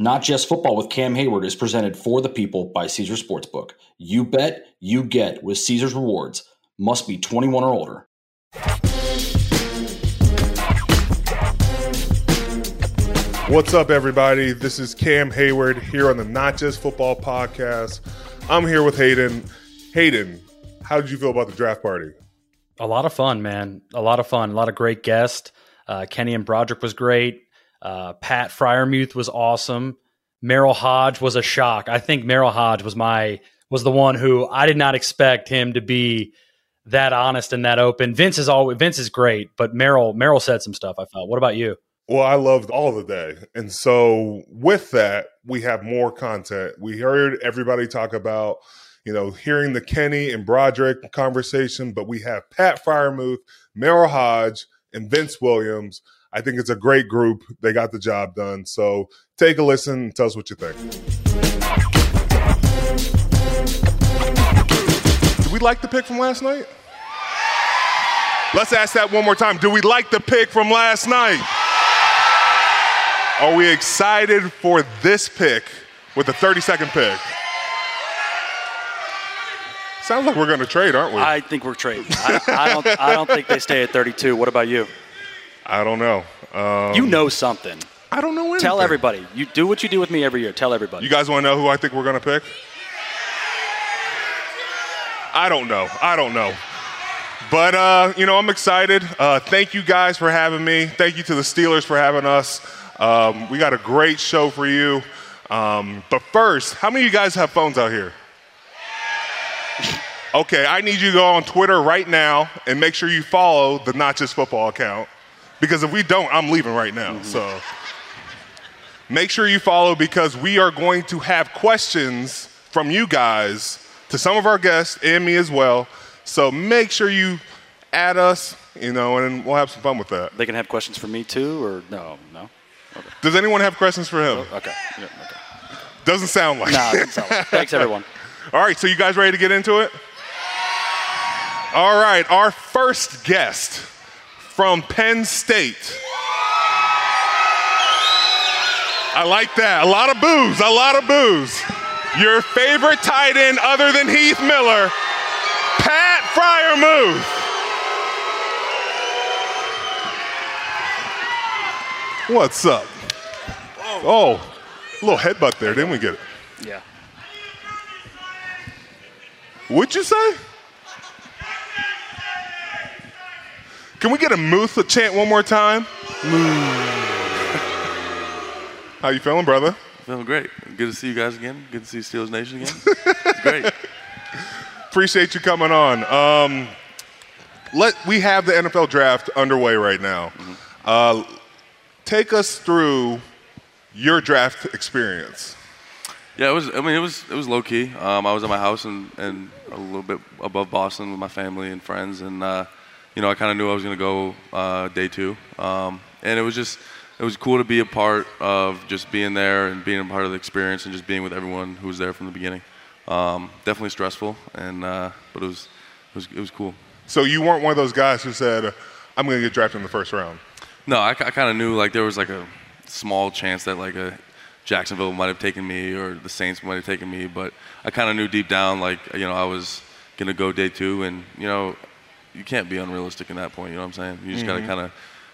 Not Just Football with Cam Heyward is presented for the people by Caesar Sportsbook. You bet, you get with Caesar's Rewards. Must be 21 or older. What's up, everybody? This is Cam Heyward here on the Not Just Football podcast. I'm here with Hayden. Hayden, how did you feel about the draft party? A lot of fun, man. A lot of fun. A lot of great guests. Uh, Kenny and Broderick was great. Uh, Pat Freiermuth was awesome. Merril Hoge was a shock. I think Merril Hoge was my was the one who I did not expect him to be that honest and that open. Vince is always Vince is great, but Merril Merril said some stuff. I felt. What about you? Well, I loved all the day, and so with that, we have more content. We heard everybody talk about you know hearing the Kenny and Broderick conversation, but we have Pat Freiermuth, Merril Hoge, and Vince Williams. I think it's a great group. They got the job done. So take a listen. And tell us what you think. Do we like the pick from last night? Let's ask that one more time. Do we like the pick from last night? Are we excited for this pick with the 32nd pick? Sounds like we're going to trade, aren't we? I think we're trading. I, I, don't. I don't think they stay at 32. What about you? I don't know. Um, you know something. I don't know anything. Tell everybody. You do what you do with me every year. Tell everybody. You guys want to know who I think we're going to pick? I don't know. I don't know. But, uh, you know, I'm excited. Uh, thank you guys for having me. Thank you to the Steelers for having us. Um, we got a great show for you. Um, but first, how many of you guys have phones out here? Okay, I need you to go on Twitter right now and make sure you follow the Not Just Football account. Because if we don't, I'm leaving right now. Mm-hmm. So make sure you follow because we are going to have questions from you guys to some of our guests and me as well. So make sure you add us, you know, and we'll have some fun with that. They can have questions for me too, or no? No. Okay. Does anyone have questions for him? Oh, okay. Yeah, okay. Doesn't sound like. No, doesn't sound like. Thanks, everyone. All right, so you guys ready to get into it? All right, our first guest from Penn State. I like that. A lot of boos, a lot of boos. Your favorite tight end other than Heath Miller, Pat Freiermuth. What's up? Oh, a little headbutt there, didn't we get it? Yeah. What'd you say? Can we get a Muth chant one more time? How you feeling, brother? Feeling great. Good to see you guys again. Good to see Steelers Nation again. great. Appreciate you coming on. Um, let we have the NFL draft underway right now. Mm-hmm. Uh, take us through your draft experience. Yeah, it was. I mean, it was it was low key. Um, I was at my house and, and a little bit above Boston with my family and friends, and uh, you know, I kind of knew I was going to go uh, day two, um, and it was just it was cool to be a part of just being there and being a part of the experience and just being with everyone who was there from the beginning. Um, definitely stressful, and uh, but it was it was it was cool. So you weren't one of those guys who said, "I'm going to get drafted in the first round." No, I, I kind of knew like there was like a small chance that like a Jacksonville might have taken me or the Saints might have taken me, but I kind of knew deep down like you know I was gonna go day two, and you know you can't be unrealistic in that point. You know what I'm saying? You just mm-hmm. gotta kind of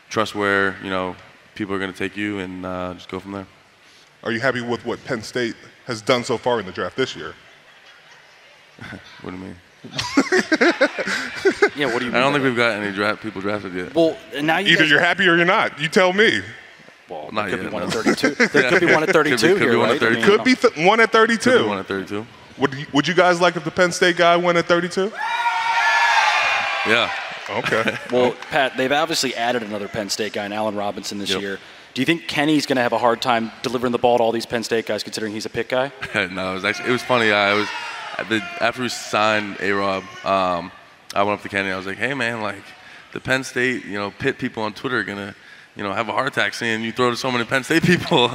trust where you know people are gonna take you and uh, just go from there. Are you happy with what Penn State has done so far in the draft this year? what do you mean? yeah, what do you? Mean? I don't think we've got any draft people drafted yet. Well, now you either you're happy or you're not. You tell me. Well, not could yet, be one no. at 32. There could be one at 32 could be, could here, be one right? At 32. Could be th- one at 32. Could be one at 32. Would you, would you guys like if the Penn State guy went at 32? Yeah. Okay. well, Pat, they've obviously added another Penn State guy, in Allen Robinson, this yep. year. Do you think Kenny's going to have a hard time delivering the ball to all these Penn State guys, considering he's a Pitt guy? no, it was actually it was funny. I was after we signed A Rob, um, I went up to Kenny. I was like, "Hey, man, like the Penn State, you know, Pitt people on Twitter are gonna." You know, have a heart attack seeing you throw to so many Penn State people,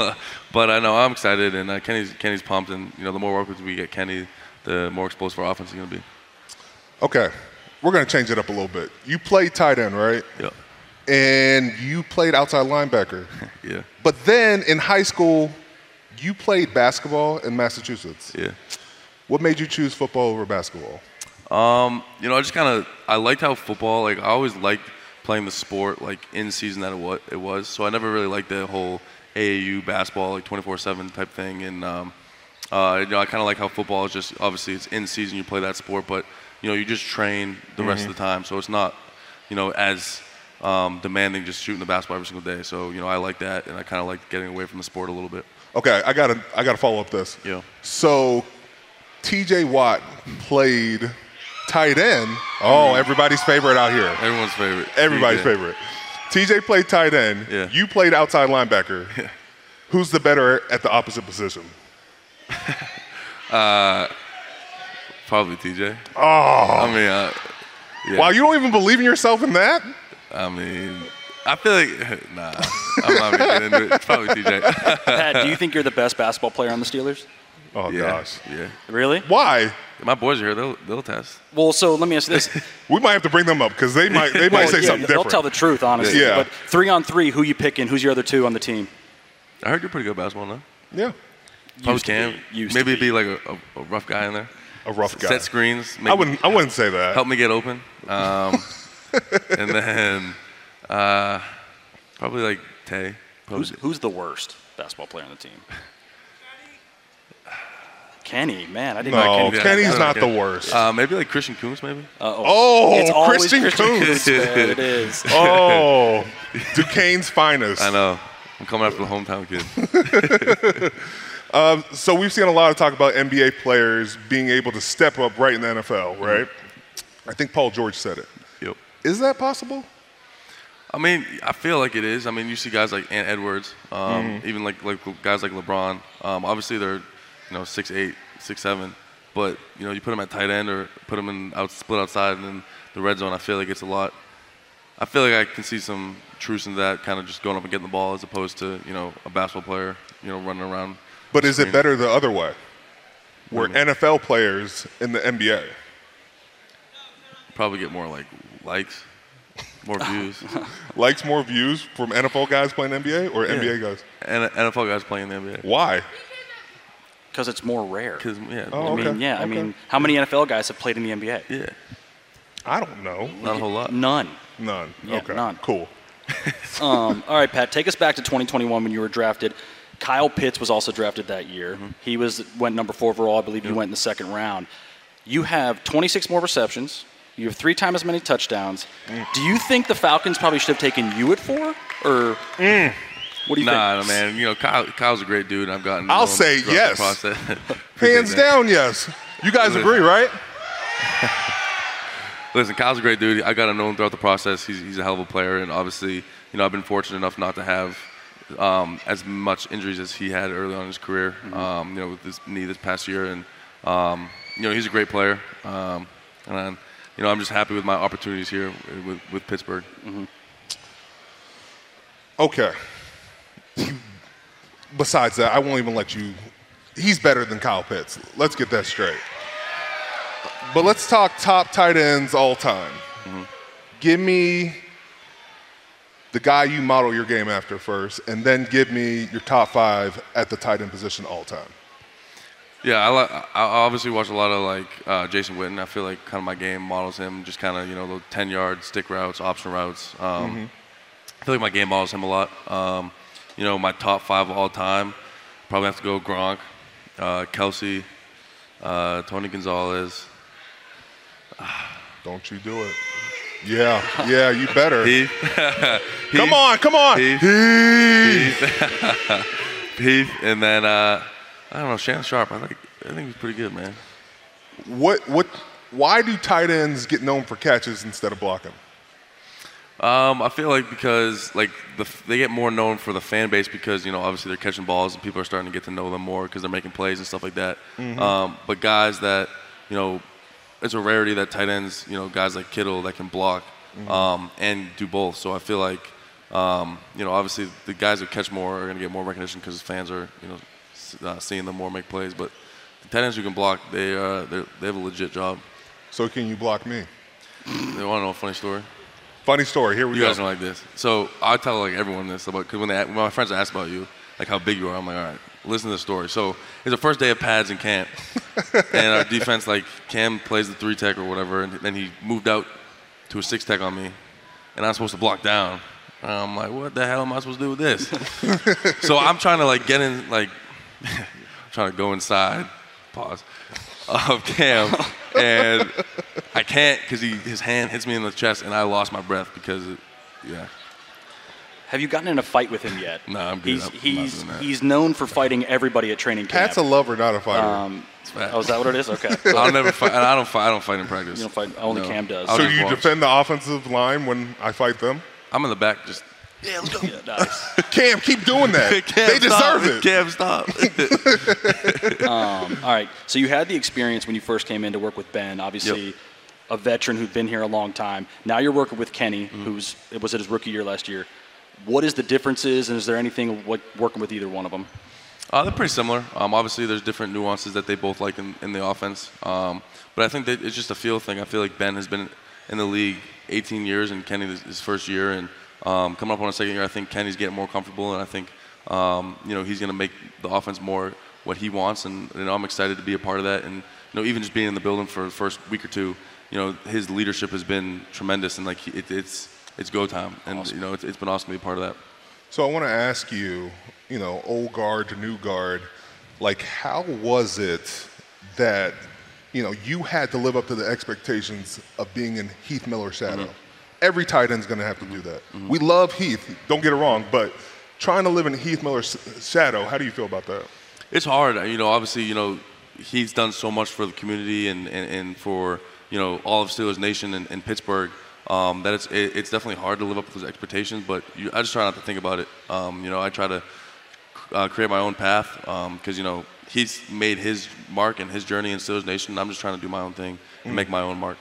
but I know I'm excited and uh, Kenny's Kenny's pumped, and you know, the more work we get Kenny, the more explosive our offense is going to be. Okay, we're going to change it up a little bit. You played tight end, right? Yeah. And you played outside linebacker. yeah. But then in high school, You played basketball in Massachusetts. Yeah. What made you choose football over basketball? Um, you know, I just kind of I liked how football like I always liked playing the sport like in season that it was, it was. So I never really liked the whole AAU basketball like 24/7 type thing. And um, uh, you know, I kind of like how football is just obviously it's in season you play that sport, but you know you just train the rest of the mm-hmm. time, so it's not you know as um, demanding just shooting the basketball every single day. So you know I like that, and I kind of like getting away from the sport a little bit. Okay, I gotta I gotta follow up this. Yeah. So, T.J. Watt played tight end. Oh, mm-hmm. everybody's favorite out here. Everyone's favorite. Everybody's TJ. favorite. T.J. played tight end. Yeah. You played outside linebacker. Yeah. Who's the better at the opposite position? Uh, Probably TJ. Oh. I mean, uh, yeah. Wow, you don't even believe in yourself in that? I mean, I feel like nah. I'm not even getting into it. Probably TJ. Pat, do you think you're the best basketball player on the Steelers? Oh yeah. gosh. Yeah. Really? Why? My boys are here. They'll they'll test. Well, so let me ask you this. We might have to bring them up because they might they might Well, say yeah, something They'll different. tell the truth, honestly. Yeah. But three on three, who you picking? Who's your other two on the team? I heard you're pretty good at basketball now. yeah, Probably Used to can. be. Used to Maybe be. be like a, a, a rough guy in there. A rough guy. Set screens. Maybe I wouldn't I wouldn't say that. help me get open. Um, and then uh, probably like Tay. Probably. Who's who's the worst basketball player on the team? Kenny, man, I didn't know No, Kenny. Kenny's Yeah. not the worst. Uh, maybe like Christian Kuntz, maybe. Uh-oh. Oh, it's always Christian Kuntz. man, it is. oh, Duquesne's finest. I know. I'm coming after the hometown kid. So we've seen a lot of talk about NBA players being able to step up right in the NFL, right? I think Paul George said it. Yep. Is that possible? I mean, I feel like it is. I mean, you see guys like Ant Edwards, um, even like like guys like LeBron. Um, obviously, they're you know six eight, six seven, but you know you put them at tight end or put them in out split outside and in the red zone. I feel like it's a lot. I feel like I can see some truth in that, kind of just going up and getting the ball as opposed to you know a basketball player, you know, running around. But is it better the other way? Where What do NFL players in the NBA? Probably get more like likes, more views, Likes more views from NFL guys playing NBA or NBA guys? and NFL guys playing the NBA. Why? Because it's more rare. Because yeah, Oh, I okay. mean, yeah. I mean, how many NFL guys have played in the NBA? yeah, I don't know. not a whole lot. None. None. Yeah, okay. none. Cool. Um, all right, Pat, take us back to 2021 when you were drafted. Kyle Pitts was also drafted that year. Mm-hmm. He was went number four overall. I believe He went in the second round. You have 26 more receptions. You have three times as many touchdowns. Mm. Do you think the Falcons probably should have taken you at four, or Mm. what do you Nah, think? no, man. You know, Kyle, Kyle's a great dude. I've gotten. I'll him say yes. The Hands down, yes. You guys agree, right? Listen, Kyle's a great dude. I got to know him throughout the process. He's, he's a hell of a player, and obviously, you know, I've been fortunate enough not to have um, as much injuries as he had early on in his career. Mm-hmm. Um, you know, with his knee this past year, and um, you know, he's a great player. Um, and I'm, you know, I'm just happy with my opportunities here with, with Pittsburgh. Okay. Besides that, I won't even let you. He's better than Kyle Pitts. Let's get that straight. But let's talk top tight ends all time. Give me the guy you model your game after first, and then give me your top five at the tight end position all time. Yeah, I, I obviously watch a lot of like uh, Jason Witten. I feel like kind of my game models him, just kind of you know the 10 yard stick routes, option routes. Um, I feel like my game models him a lot. Um, you know, my top five of all time, probably have to go Gronk, uh, Kelce, uh, Tony Gonzalez, Don't you do it. Yeah, yeah, you better. Heath. come on, come on. Heath. Heath. Heath, and then uh, I don't know Shannon Sharpe. I think I think he's pretty good, man. What, what, why do tight ends get known for catches instead of blocking? Um, I feel like because like the, they get more known for the fan base because you know obviously they're catching balls and people are starting to get to know them more because they're making plays and stuff like that. Um, but guys that you know, it's a rarity that tight ends you know guys like Kittle that can block um, and do both. So I feel like um, you know obviously the guys that catch more are going to get more recognition because fans are you know uh, seeing them more make plays. But the tight ends who can block they uh, they're- have a legit job. So can you block me? They want to know a funny story. Funny story. Here we You go. You guys don't like this. So I tell like everyone this about because when, they, when my friends ask about you, like how big you are, I'm like, all right, listen to the story. So it's the first day of pads in camp, and our defense like Cam plays the three tech or whatever, and then he moved out to a six tech on me, and I'm supposed to block down. And I'm like, what the hell am I supposed to do with this? so I'm trying to like get in, like, trying to go inside. Pause. Of Cam, and I can't because he his hand hits me in the chest, and I lost my breath because, it, yeah. Have you gotten in a fight with him yet? No, I'm good. He's I'm he's that. he's known for fighting everybody at training camp. Pat's a lover, not a fighter. um, oh, is that what it is? Okay. I'll never fight. I don't fight. I don't fight in practice. You don't fight. Only No. Cam does. I'll so just you watch. defend the offensive line when I fight them? I'm in the back, just yeah, let's go. Yeah, nice. Cam, keep doing that. Cam, they deserve stop. it. Cam, stop. Um, all right. So you had the experience when you first came in to work with Ben. Obviously, Yep. a veteran who'd been here a long time. Now you're working with Kenny, Mm-hmm. who's it was at his rookie year last year. What is the differences, and is there anything like working with either one of them? Uh, they're pretty similar. Um, obviously, there's different nuances that they both like in, in the offense. Um, but I think that it's just a feel thing. I feel like Ben has been in the league 18 years, and Kenny is his first year, and um, coming up on a second year, I think Kenny's getting more comfortable, and I think um, you know he's going to make the offense more what he wants, and you know I'm excited to be a part of that. And you know even just being in the building for the first week or two, you know his leadership has been tremendous, and like it, it's it's go time, and you know it's, it's been awesome to be a part of that. So I want to ask you, you know, old guard to new guard, like how was it that, you know, you had to live up to the expectations of being in Heath Miller's mm-hmm. shadow? Every tight end's going to have to do mm-hmm. that. Mm-hmm. We love Heath, don't get it wrong, but trying to live in Heath Miller's shadow, how do you feel about that? It's hard, you know. Obviously, you know, he's done so much for the community and, and, and for you know all of Steelers Nation and, and Pittsburgh um, that it's it, it's definitely hard to live up to those expectations. But you, I just try not to think about it. Um, you know, I try to uh, create my own path because you know he's made his mark and his journey in Steelers Nation. And I'm just trying to do my own thing and make my own mark.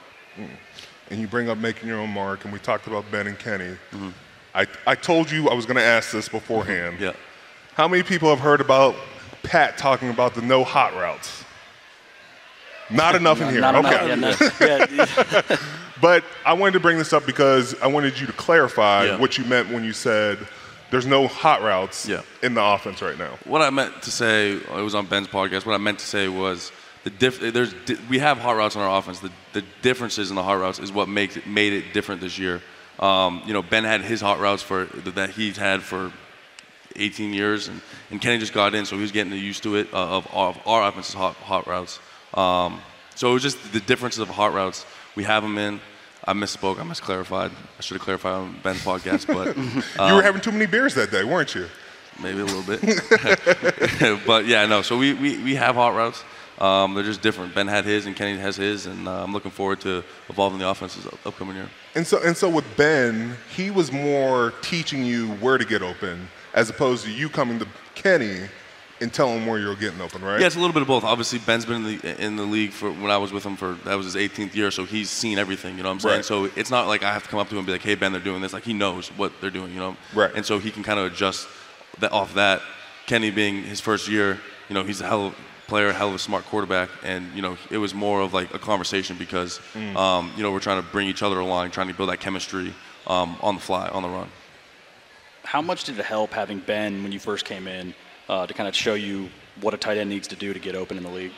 and you bring up making your own mark, and we talked about Ben and Kenny. I, I told you I was going to ask this beforehand. Yeah. How many people have heard about Pat talking about the no hot routes? Not enough in here. Not okay. enough. Yeah, no- yeah, But I wanted to bring this up because I wanted you to clarify Yeah. what you meant when you said there's no hot routes Yeah. in the offense right now. What I meant to say, it was on Ben's podcast. What I meant to say was the diff. There's di- we have hot routes on our offense. The, the differences in the hot routes is what makes it made it different this year. Um, you know, Ben had his hot routes for that he's had for 18 years, and, and Kenny just got in, so he was getting used to it uh, of, of our offense's hot, hot routes. Um, so it was just the differences of hot routes. We have them in. I misspoke. I misclarified. I should have clarified on Ben's podcast, but you were having too many beers that day, weren't you? maybe a little bit. but yeah, no. So we, we, we have hot routes. Um, they're just different. Ben had his, and Kenny has his, and uh, I'm looking forward to evolving the offenses up- upcoming year. And so, and so with Ben, he was more teaching you where to get open as opposed to you coming to Kenny and telling him where you're getting open, right? Yeah, it's a little bit of both. Obviously, Ben's been in the in the league for when I was with him for that was his 18th year, so he's seen everything. You know what I'm saying? Right. So it's not like I have to come up to him and be like, "Hey, Ben, they're doing this." Like he knows what they're doing. You know? Right. And so he can kind of adjust that off that. Kenny being his first year, you know, he's a hell of a player, a hell of a smart quarterback, and you know, it was more of like a conversation because, um, you know, we're trying to bring each other along, trying to build that chemistry um, on the fly, on the run. How much did it help having Ben when you first came in uh, to kind of show you what a tight end needs to do to get open in the league?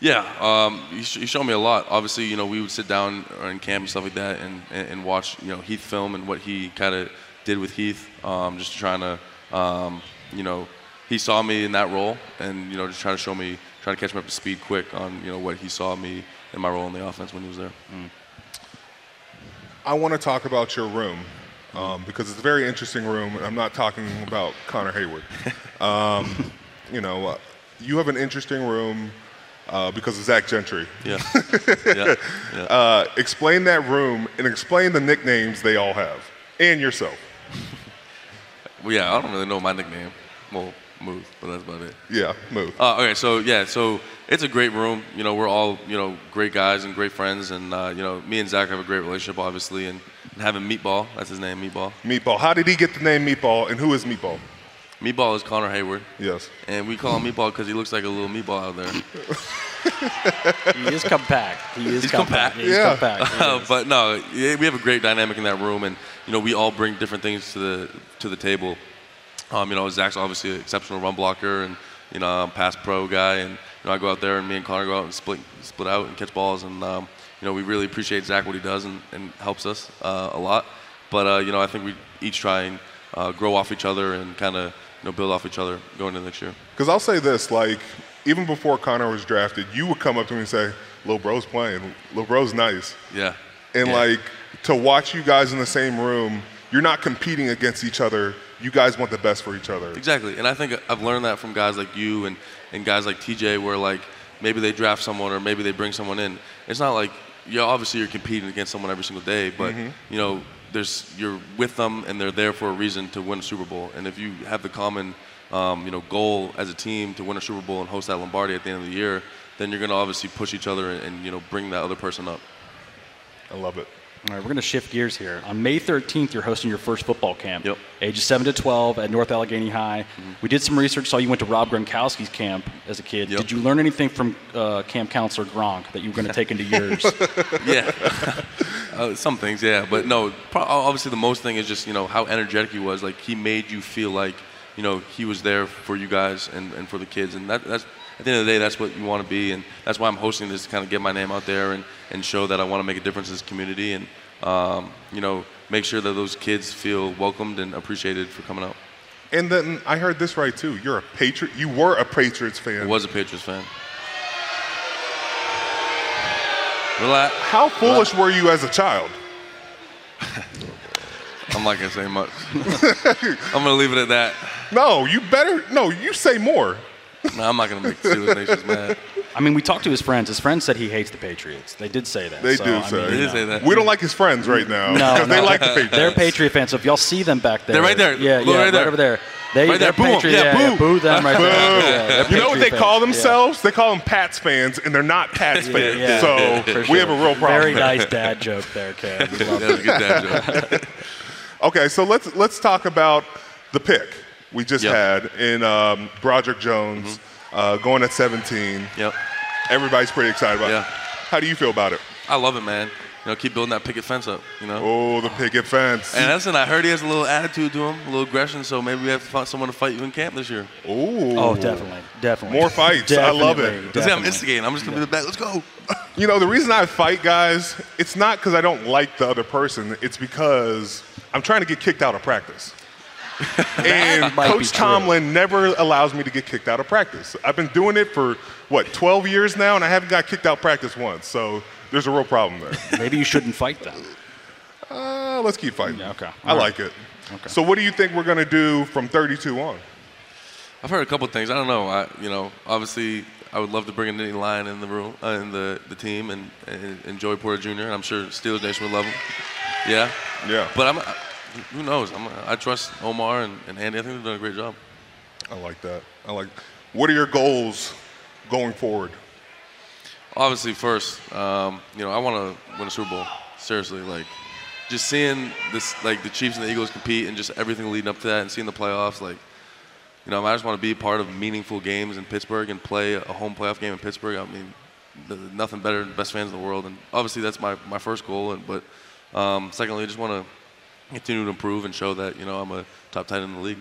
Yeah, um, he, sh- he showed me a lot. Obviously, you know, we would sit down in camp and stuff like that, and, and, and watch, you know, Heath film and what he kind of did with Heath. Um, just trying to, um, you know, he saw me in that role, and you know, just trying to show me, trying to catch me up to speed quick on, you know, what he saw me in my role in the offense when he was there. I want to talk about your room um, because it's a very interesting room, and I'm not talking about Connor Heyward. Um, you know, uh, you have an interesting room uh, because of Zach Gentry. Yeah, yeah, yeah. Uh, explain that room and explain the nicknames they all have and yourself. Well, yeah, I don't really know my nickname. Well, move, but that's about it. Yeah, move. Uh, okay, so yeah, so it's a great room. You know, we're all you know great guys and great friends, and uh, you know, me and Zach have a great relationship, obviously, and, and having Meatball, that's his name, Meatball. Meatball. How did he get the name Meatball, and who is Meatball? Meatball is Connor Heyward, Yes. and we call him Meatball because he looks like a little meatball out there. He is compact. He is He's compact. He's Yeah. compact. Uh, but no, we have a great dynamic in that room, and you know, we all bring different things to the to the table. Um, you know, Zach's obviously an exceptional run blocker, and You know, I'm a pass pro guy, and you know, I go out there and me and Connor go out and split split out and catch balls, and um, you know, we really appreciate Zach what he does and, and helps us uh, a lot. But uh, you know, I think we each try and uh, grow off each other and kind of you know build off each other going into next year. Because I'll say this, like, even before Connor was drafted, you would come up to me and say, Lil Bro's playing. Lil Bro's nice. Yeah. And, Yeah. like, to watch you guys in the same room, you're not competing against each other. You guys want the best for each other. Exactly, and I think I've learned that from guys like you and, and guys like TJ, where like maybe they draft someone or maybe they bring someone in. It's not like you obviously you're competing against someone every single day, but you know there's you're with them and they're there for a reason to win a Super Bowl. And if you have the common um, you know goal as a team to win a Super Bowl and host that Lombardi at the end of the year, then you're going to obviously push each other and, and you know bring that other person up. I love it. All right, we're going to shift gears here. On May 13th, you're hosting your first football camp. Yep. Ages 7 to 12 at North Allegheny High. We did some research, saw you went to Rob Gronkowski's camp as a kid. Yep. Did you learn anything from uh, camp counselor Gronk that you were going to take into yours? yeah, uh, some things, yeah, but no. Pro- obviously, the most thing is just you know how energetic he was. Like he made you feel like you know he was there for you guys and, and for the kids, and that, that's at the end of the day, that's what you want to be, and that's why I'm hosting this to kind of get my name out there and, and show that I want to make a difference in this community, and um, you know make sure that those kids feel welcomed and appreciated for coming out. And then I heard this right too. You're a Patriot. You were a Patriots fan. I was a Patriots fan. Relax. How foolish were you as a child? I'm not gonna say much. I'm gonna leave it at that. No, you better. No, you say more. No, I'm not gonna make the Steelers Nations mad. I mean, we talked to his friends. His friends said he hates the Patriots. They did say that. They So, do I say. mean, They you did know. say that. We don't like his friends right now No, because they no. like the Patriots. They're Patriot fans. So if y'all see them back there, They're right there. Yeah, yeah, right there. over there. They, Right there. they're Boo 'em. Patriot, Yeah, yeah, boo. boo them right there. Yeah, You know what they Patriot call fans. Yeah. themselves? They call them Pats fans, and they're not Pats fans. Yeah, so for we have a real problem. Very there. nice dad joke there, Kev. We That was a good dad joke. Okay, so let's let's talk about the pick we just Yep. had in um, Broderick Jones uh, going at 17. Yep. Everybody's pretty excited about Yeah. it. How do you feel about it? I love it, man. You know, keep building that picket fence up. You know. Oh, the picket fence. And listen, I heard he has a little attitude to him, a little aggression. So maybe we have to find someone to fight you in camp this year. Ooh. Oh, definitely, definitely. More fights. I love it. Definitely, Let's see, I'm definitely. instigating. I'm just gonna be the back. Let's go. You know, the reason I fight guys, it's not because I don't like the other person. It's because I'm trying to get kicked out of practice. and might be Coach true. Tomlin never allows me to get kicked out of practice. I've been doing it for, what, 12 years now, and I haven't got kicked out practice once. So there's a real problem there. Maybe you shouldn't fight them. Uh, let's keep fighting. Yeah, okay. I All like it. Okay. So what do you think we're going to do from 32 on? I've heard a couple things. I don't know. I, you know, obviously, I would love to bring a Nittany Lion in the room, uh, in the, the team, and, and, and Joey Porter Jr. And I'm sure Steelers Nation would love him. Yeah. Yeah. But I'm, I, who knows? I'm, I trust Omar and, and Andy. I think they've done a great job. I like that. I like. What are your goals going forward? Obviously, first, um, you know, I want to win a Super Bowl. Seriously, like, just seeing this, like the Chiefs and the Eagles compete, and just everything leading up to that, and seeing the playoffs, like, you know, I just want to be part of meaningful games in Pittsburgh and play a home playoff game in Pittsburgh. I mean, th- nothing better than best fans in the world, and obviously that's my, my first goal. And but um, secondly, I just want to continue to improve and show that you know I'm a top tight end in the league.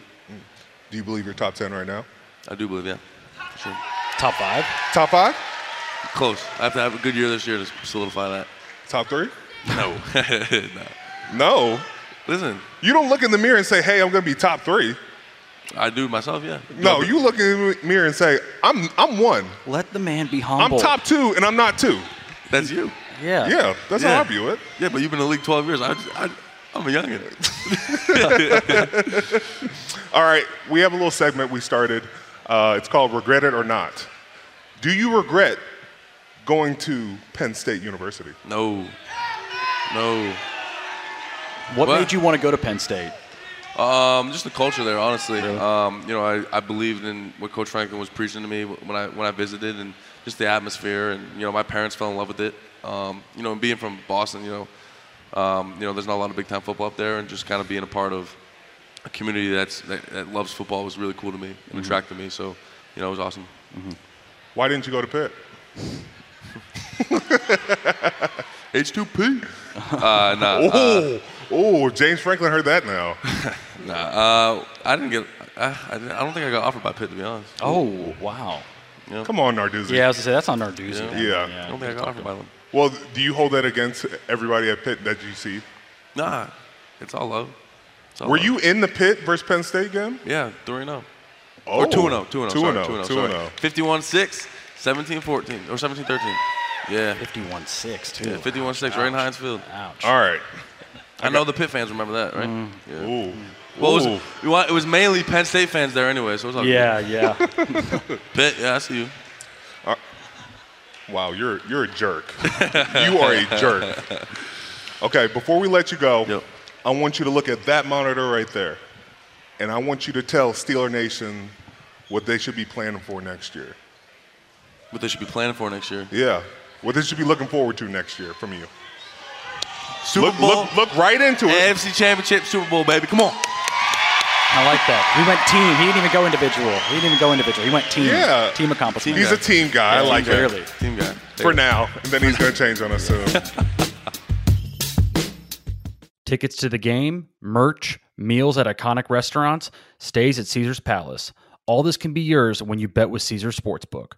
Do you believe you're top 10 right now? I do believe, yeah, for sure. Top five. Top five? Close. I have to have a good year this year to solidify that. Top three? No, no. No. Listen, You don't look in the mirror and say, "Hey, I'm going to be top three. I do myself, yeah. No, but- you look in the mirror and say, "I'm I'm one. Let the man be humble. I'm top two, and I'm not two. That's you. Yeah. Yeah, that's how I view it. Yeah, but you've been in the league 12 years. I, I, I'm a youngin. All right, we have a little segment we started. Uh, it's called "Regret It or Not." Do you regret going to Penn State University? No, no. What, What? made you want to go to Penn State? Um, just the culture there, honestly. Um, you know, I, I believed in what Coach Franklin was preaching to me when I when I visited, and just the atmosphere, and you know, my parents fell in love with it. Um, you know, and being from Boston, you know, um, you know, there's not a lot of big time football up there, and just kind of being a part of a community that's that, that loves football was really cool to me and attracted me. So, you know, it was awesome. Why didn't you go to Pitt? H2P. Uh, nah, uh, Oh, oh, James Franklin heard that now. nah. Uh, I didn't get. I, I, didn't- I don't think I got offered by Pitt to be honest. Oh wow. Come on, Narduzzi. Yeah, I was gonna say that's on Narduzzi. Yeah. then. Yeah. I don't think I got offered by them. Well, do you hold that against everybody at Pitt that you see? Nah, it's all love. It's all Were love. you in the Pitt versus Penn State game? Yeah, 3 0. Oh, Or 2 0. 2 0. 2 sorry, 0. 2 0. 2 sorry. 0. 51 6, 17 14, or 17 13. Yeah. 51-6 too. Yeah, 51 6, right in Heinz Field. Ouch. All right. I know the Pitt fans remember that, right? Mm. Yeah. Ooh. Well, it was, Ooh. you want- it was mainly Penn State fans there anyway, so it was all Yeah, yeah. good. Pitt, yeah, I see you. Wow, you're you're a jerk. you are a jerk. Okay, before we let you go, Yep. I want you to look at that monitor right there, and I want you to tell Steeler Nation what they should be planning for next year. What they should be planning for next year. Yeah, what they should be looking forward to next year from you. Super Look, Bowl, look, look right into it. AFC Championship, Super Bowl, baby. Come on. I like that. He went team. He didn't even go individual. He didn't even go individual. He went team. Yeah. Team accomplishment. He's a team guy. I like team it. Team guy. for now, and then he's going to change on us soon. Tickets to the game, merch, meals at iconic restaurants, stays at Caesar's Palace. All this can be yours when you bet with Caesar Sportsbook.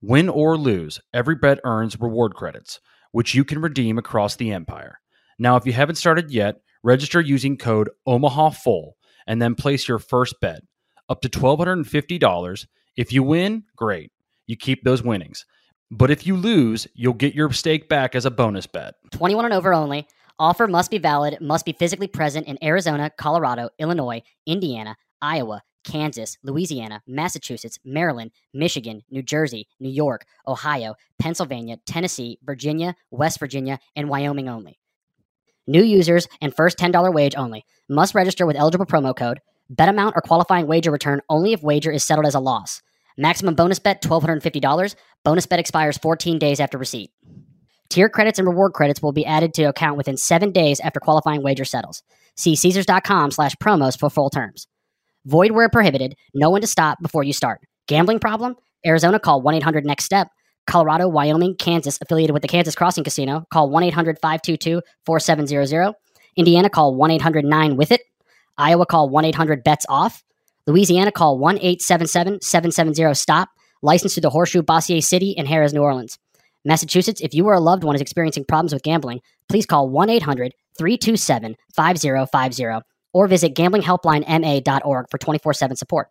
Win or lose, every bet earns reward credits, which you can redeem across the empire. Now, if you haven't started yet, register using code OMAHAFULL and then place your first bet. Up to $1,250. If you win, great. You keep those winnings. But if you lose, you'll get your stake back as a bonus bet. 21 and over only. Offer must be valid, must be physically present in Arizona, Colorado, Illinois, Indiana, Iowa, Kansas, Louisiana, Massachusetts, Maryland, Michigan, New Jersey, New York, Ohio, Pennsylvania, Tennessee, Virginia, West Virginia, and Wyoming only. New users and first $10 wage only. Must register with eligible promo code. Bet amount or qualifying wager return only if wager is settled as a loss. Maximum bonus bet $1,250. Bonus bet expires 14 days after receipt. Tier credits and reward credits will be added to account within seven days after qualifying wager settles. See Caesars.com slash promos for full terms. Void where prohibited. Know when to stop before you start. Gambling problem? Arizona call 1 800 next step. Colorado, Wyoming, Kansas affiliated with the Kansas Crossing Casino call 1 800 522 4700. Indiana call 1 800 9 with it. Iowa call 1 800 bets off. Louisiana call 1 877 770 stop. Licensed to the Horseshoe Bossier City and Harrah's, New Orleans. Massachusetts, if you or a loved one is experiencing problems with gambling, please call 1 800 327 5050 or visit gamblinghelplinema.org for 24 7 support.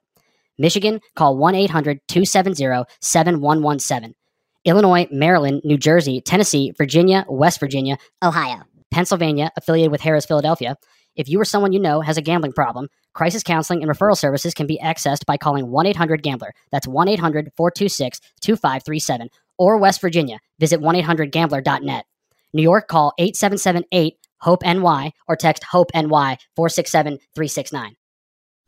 Michigan, call 1 800 270 7117. Illinois, Maryland, New Jersey, Tennessee, Virginia, West Virginia, Ohio, Pennsylvania, affiliated with Harrah's, Philadelphia. If you or someone you know has a gambling problem, crisis counseling and referral services can be accessed by calling 1 800 Gambler. That's 1 800 426 2537. Or West Virginia, visit 1 800 Gambler.net. New York, call 877 8 HOPE NY or text HOPE NY 467 369.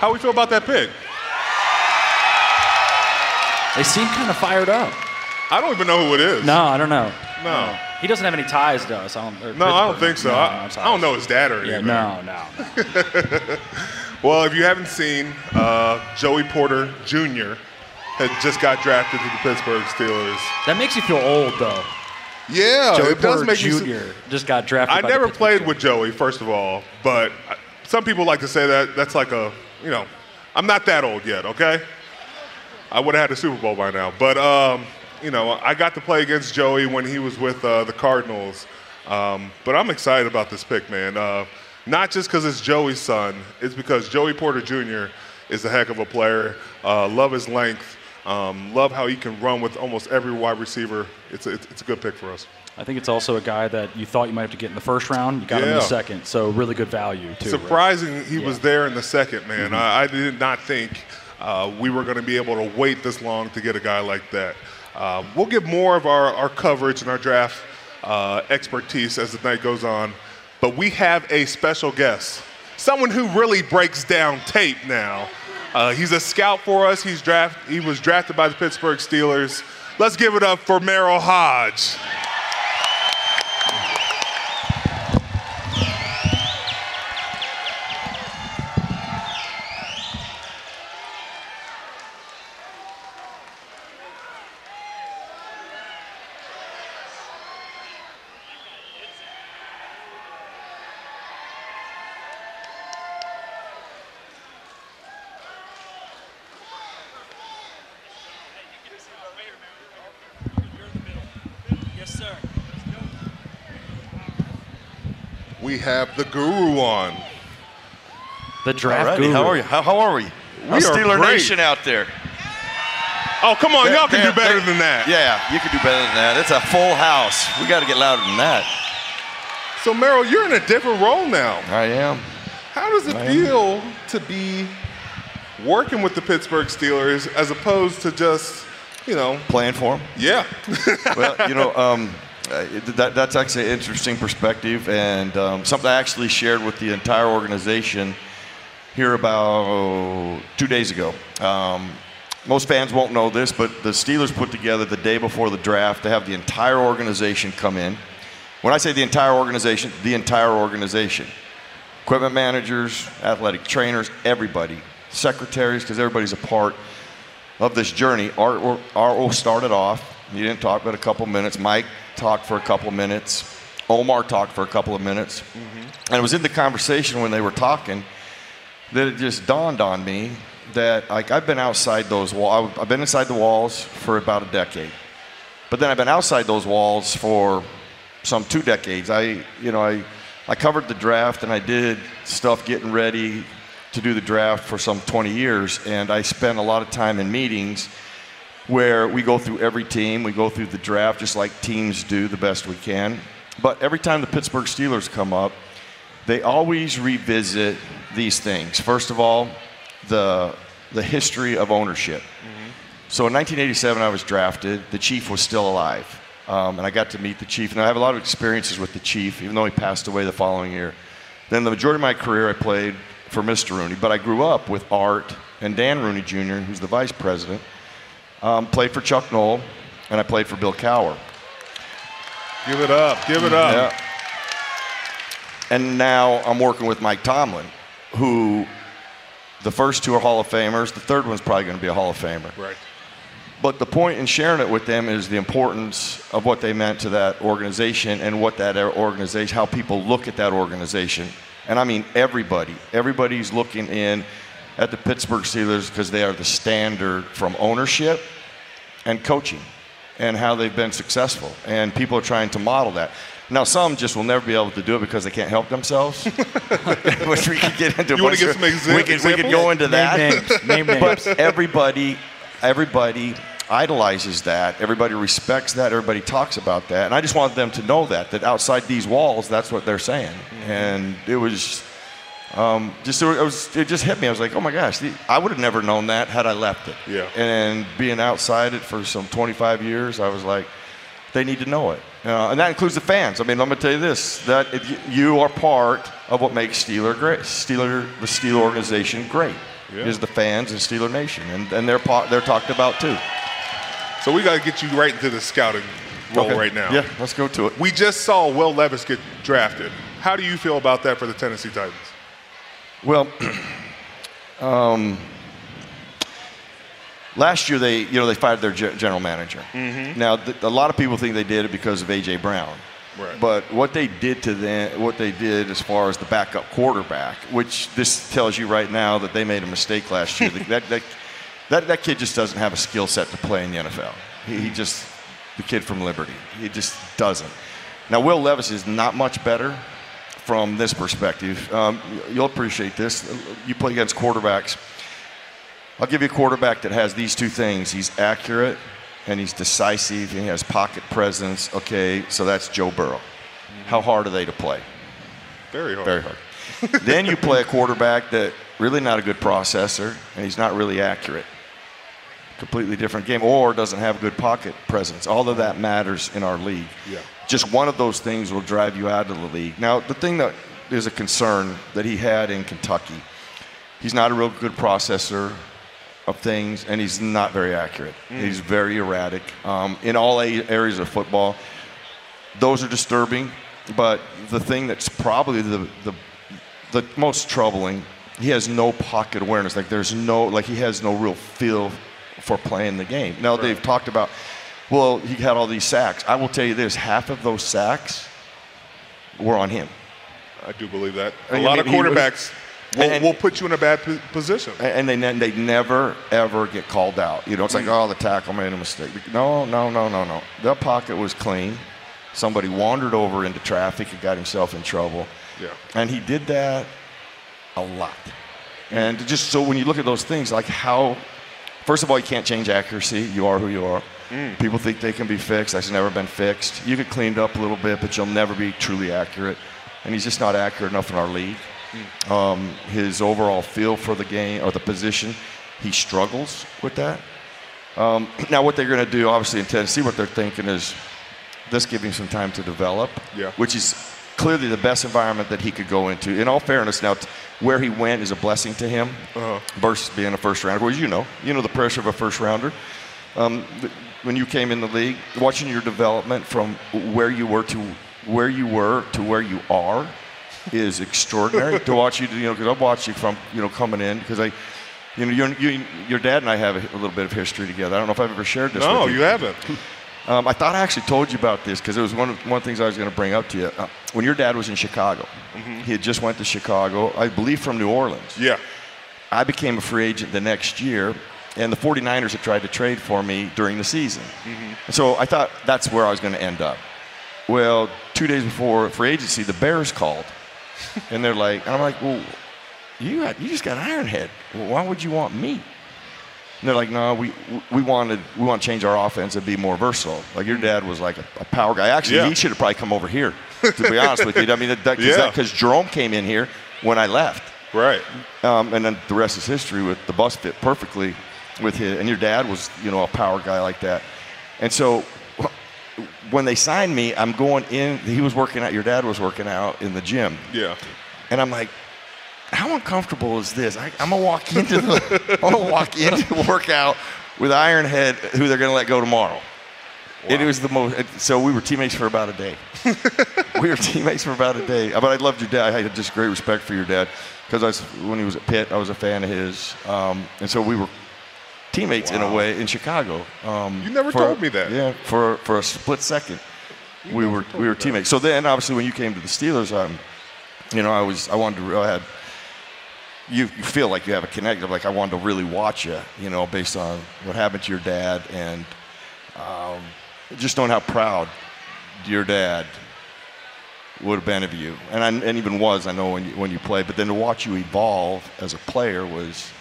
How we feel about that pick? They seem kind of fired up. I don't even know who it is. No, I don't know. No. He doesn't have any ties to us. I don't, No, I don't think so. No, I, I don't know his dad or Yeah, anything. no, no. Well, if you haven't seen, uh, Joey Porter Jr. had just got drafted to the Pittsburgh Steelers. That makes you feel old, though. Yeah, Joey it does Porter make Jr. just got drafted. I by the never Pittsburgh played Steelers. with Joey, first of all, but I- some people like to say that that's like a, you know, I'm not that old yet, okay? I would have had a Super Bowl by now. But, um, you know, I got to play against Joey when he was with uh, the Cardinals. Um, but I'm excited about this pick, man. Uh, not just because it's Joey's son, it's because Joey Porter Jr. is a heck of a player. Uh, love his length. Um, love how he can run with almost every wide receiver. It's a, it's a good pick for us. I think it's also a guy that you thought you might have to get in the first round. You got him in the second, so really good value too. right? Surprising he was there in the second, man. Mhm. I, I did not think uh, we were going to be able to wait this long to get a guy like that. Uh, we'll get more of our, our coverage and our draft uh, expertise as the night goes on, but we have a special guest, someone who really breaks down tape now. Uh, he's a scout for us. He's draft. He was drafted by the Pittsburgh Steelers. Let's give it up for Merril Hoge. Have the Guru on. The draft Alrighty, How are you? How, how are we? How's are Steeler great. Nation out there. Oh, come on, They- y'all can they- do better they- than that. Yeah, you can do better than that. It's a full house. We got to get louder than that. So, Merril, you're in a different role now. I am. How does it I am. feel to be working with the Pittsburgh Steelers as opposed to just, you know, Playing for them? yeah? well, you know, um, uh, that, that's actually an interesting perspective and um, something I actually shared with the entire organization here about two days ago. Um, most fans won't know this, but the Steelers put together the day before the draft to have the entire organization come in. When I say the entire organization, the entire organization. Equipment managers, athletic trainers, everybody, secretaries, because everybody's a part of this journey. Art started off. He didn't talk but a couple minutes. Mike talked for a couple of minutes. Omar talked for a couple of minutes. And it was in the conversation when they were talking that it just dawned on me that like I've been outside those walls. I've been inside the walls for about a decade, but then I've been outside those walls for some two decades. I, you know, I, I covered the draft and I did stuff getting ready to do the draft for some 20 years, and I spent a lot of time in meetings where we go through every team, we go through the draft just like teams do the best we can. But every time the Pittsburgh Steelers come up, they always revisit these things. First of all, the the history of ownership. So in 1987, I was drafted. The chief was still alive, um, and I got to meet the chief. And I have a lot of experiences with the chief, even though he passed away the following year. Then the majority of my career, I played for Mr. Rooney, but I grew up with Art and Dan Rooney Jr., who's the vice president. Um, played for Chuck Noll, and I played for Bill Cowher. give it up. Give it up. Yeah. And now I'm working with Mike Tomlin, who the first two are Hall of Famers. The third one's probably going to be a Hall of Famer. Right. But the point in sharing it with them is the importance of what they meant to that organization and what that organization, how people look at that organization. And I mean everybody. Everybody's looking in at the Pittsburgh Steelers because they are the standard from ownership and coaching and how they've been successful. And people are trying to model that. Now, some just will never be able to do it because they can't help themselves, which we could get into. a You wanna get some exa- we could, we could go into Name that. names. Name names. But everybody, everybody idolizes that. Everybody respects that. Everybody talks about that. And I just wanted them to know that that outside these walls, that's what they're saying. Mm-hmm. And it was um, just it was it just hit me. I was like, oh my gosh, the, I would have never known that had I left it. Yeah. And being outside it for some 25 years, I was like, they need to know it. Uh, and that includes the fans. I mean, let me tell you this: that you, are part of what makes Steeler great. Steeler, the Steeler organization, great Yeah. is the fans and Steeler Nation, and, and they're they're talked about too. So we got to get you right into the scouting role Okay. right now. Yeah, let's go to it. We just saw Will Levis get drafted. How do you feel about that for the Tennessee Titans? Well, um, last year they, you know, they fired their general manager. Now, th- a lot of people think they did it because of AJ Brown. Right. But what they did to them, what they did as far as the backup quarterback, which this tells you right now that they made a mistake last year. that, that, that, that kid just doesn't have a skill set to play in the NFL. He, he just, the kid from Liberty, he just doesn't. Now, Will Levis is not much better from this perspective. Um, you'll appreciate this. You play against quarterbacks. I'll give you a quarterback that has these two things. He's accurate and he's decisive and he has pocket presence. Okay, so that's Joe Burrow. How hard are they to play? Very hard. Very hard. then you play a quarterback that really not a good processor and he's not really accurate. Completely different game, or doesn't have good pocket presence. All of that matters in our league. Yeah. Just one of those things will drive you out of the league. Now, the thing that is a concern that he had in Kentucky, he's not a real good processor of things, and he's not very accurate. He's very erratic um, in all a- areas of football. Those are disturbing, but the thing that's probably the, the the most troubling, he has no pocket awareness. Like there's no like he has no real feel for playing the game. Now they've talked about, well, he had all these sacks. I will tell you this: half of those sacks were on him. I do believe that. A And lot of quarterbacks will, and- will put you in a bad position. and they ne- they never ever get called out. You know, it's like oh the tackle made a mistake. No, no, no, no, no. The pocket was clean. Somebody wandered over into traffic and got himself in trouble. Yeah. And he did that a lot. And just so when you look at those things, like how, first of all, you can't change accuracy. You are who you are. People think they can be fixed. That's never been fixed. You get cleaned up a little bit, but you'll never be truly accurate. And he's just not accurate enough in our league. Um, his overall feel for the game or the position, he struggles with that. Um, now, what they're going to do, obviously, in Tennessee, what they're thinking is let's give him some time to develop, Yeah. which is clearly the best environment that he could go into. In all fairness, now, t- where he went is a blessing to him Uh-huh. versus being a first rounder. Well, you know, you know the pressure of a first rounder. Um, when you came in the league, watching your development from where you were to where you were to where you are is extraordinary. to watch you, you know, because I've watched you from, you know, coming in because I, you know, your, you, your dad and I have a, a little bit of history together. I don't know if I've ever shared this. no, with you haven't. um, I thought I actually told you about this because it was one of, one of the things I was going to bring up to you. Uh, when your dad was in Chicago, he had just went to Chicago, I believe from New Orleans. Yeah. I became a free agent the next year, and the 49ers had tried to trade for me during the season. So I thought that's where I was going to end up. Well, two days before free agency, the Bears called, and they're like, and I'm like, well, you got, you just got Ironhead. Well, why would you want me? And they're like, no, we we wanted we want to change our offense and be more versatile. Like your dad was like a, a power guy. Actually, Yeah. he should have probably come over here. To be honest with you, I mean, that Yeah. because Jerome came in here when I left. Right. Um, and then the rest is history with the bus fit perfectly with his, and your dad was, you know, a power guy like that. And so when they signed me, I'm going in, he was working out, your dad was working out in the gym. Yeah. And I'm like, how uncomfortable is this? I, I'm gonna walk into the, I'm gonna walk into the workout with Ironhead, who they're gonna let go tomorrow. It was the most. it- So we were teammates for about a day. we were teammates for about a day. But I loved your dad. I had just great respect for your dad because I was when he was at Pitt, I was a fan of his, um, and so we were teammates in a way in Chicago. Um, You never for- told me that. Yeah, for for a split second, we were we were teammates. So then, obviously, when you came to the Steelers, um, you know, I was I wanted to I had you, you feel like you have a connection. Like I wanted to really watch you, you know, based on what happened to your dad and um, just knowing how proud your dad would have been of you, and I, and even was. I know when you, when you played, but then to watch you evolve as a player was.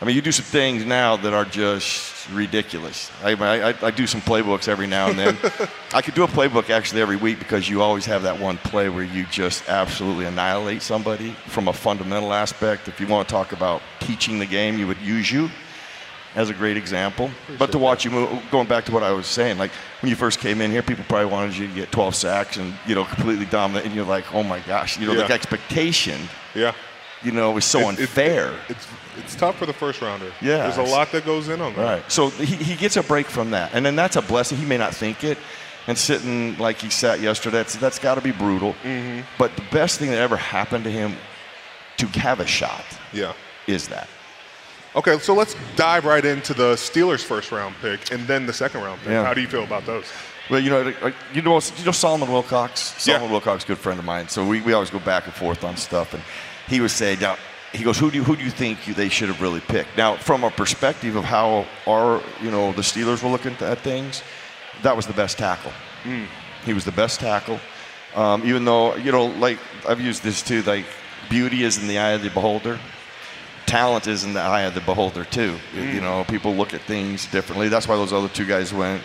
I mean, you do some things now that are just ridiculous. I, I, I do some playbooks every now and then. I could do a playbook actually every week because you always have that one play where you just absolutely annihilate somebody from a fundamental aspect. If you want to talk about teaching the game, you would use you as a great example. but to watch you move, going back to what I was saying, like when you first came in here, people probably wanted you to get 12 sacks and you know completely dominate, and you're like, oh my gosh, you know, Yeah. the expectation Yeah. you know, is so It- it- unfair. it's it's tough for the first rounder. Yeah, there's a lot that goes in on that. Right. So he, he gets a break from that, and then that's a blessing. He may not think it, and sitting like he sat yesterday, that's that's got to be brutal. Mm-hmm. But the best thing that ever happened to him to have a shot Yeah. is that. Okay, so let's dive right into the Steelers' first round pick and then the second round pick. Yeah. How do you feel about those? Well, you know, you know, you know Solomon Wilcots. Yeah. Solomon Wilcots, a good friend of mine. So we, we always go back and forth on stuff, and he would say, now, he goes, who do you, who do you think you, they should have really picked? Now, from a perspective of how our, you know, the Steelers were looking at things, that was the best tackle. He was the best tackle. Um, even though, you know, like I've used this too, like beauty is in the eye of the beholder. Talent is in the eye of the beholder too. You know, people look at things differently. That's why those other two guys went.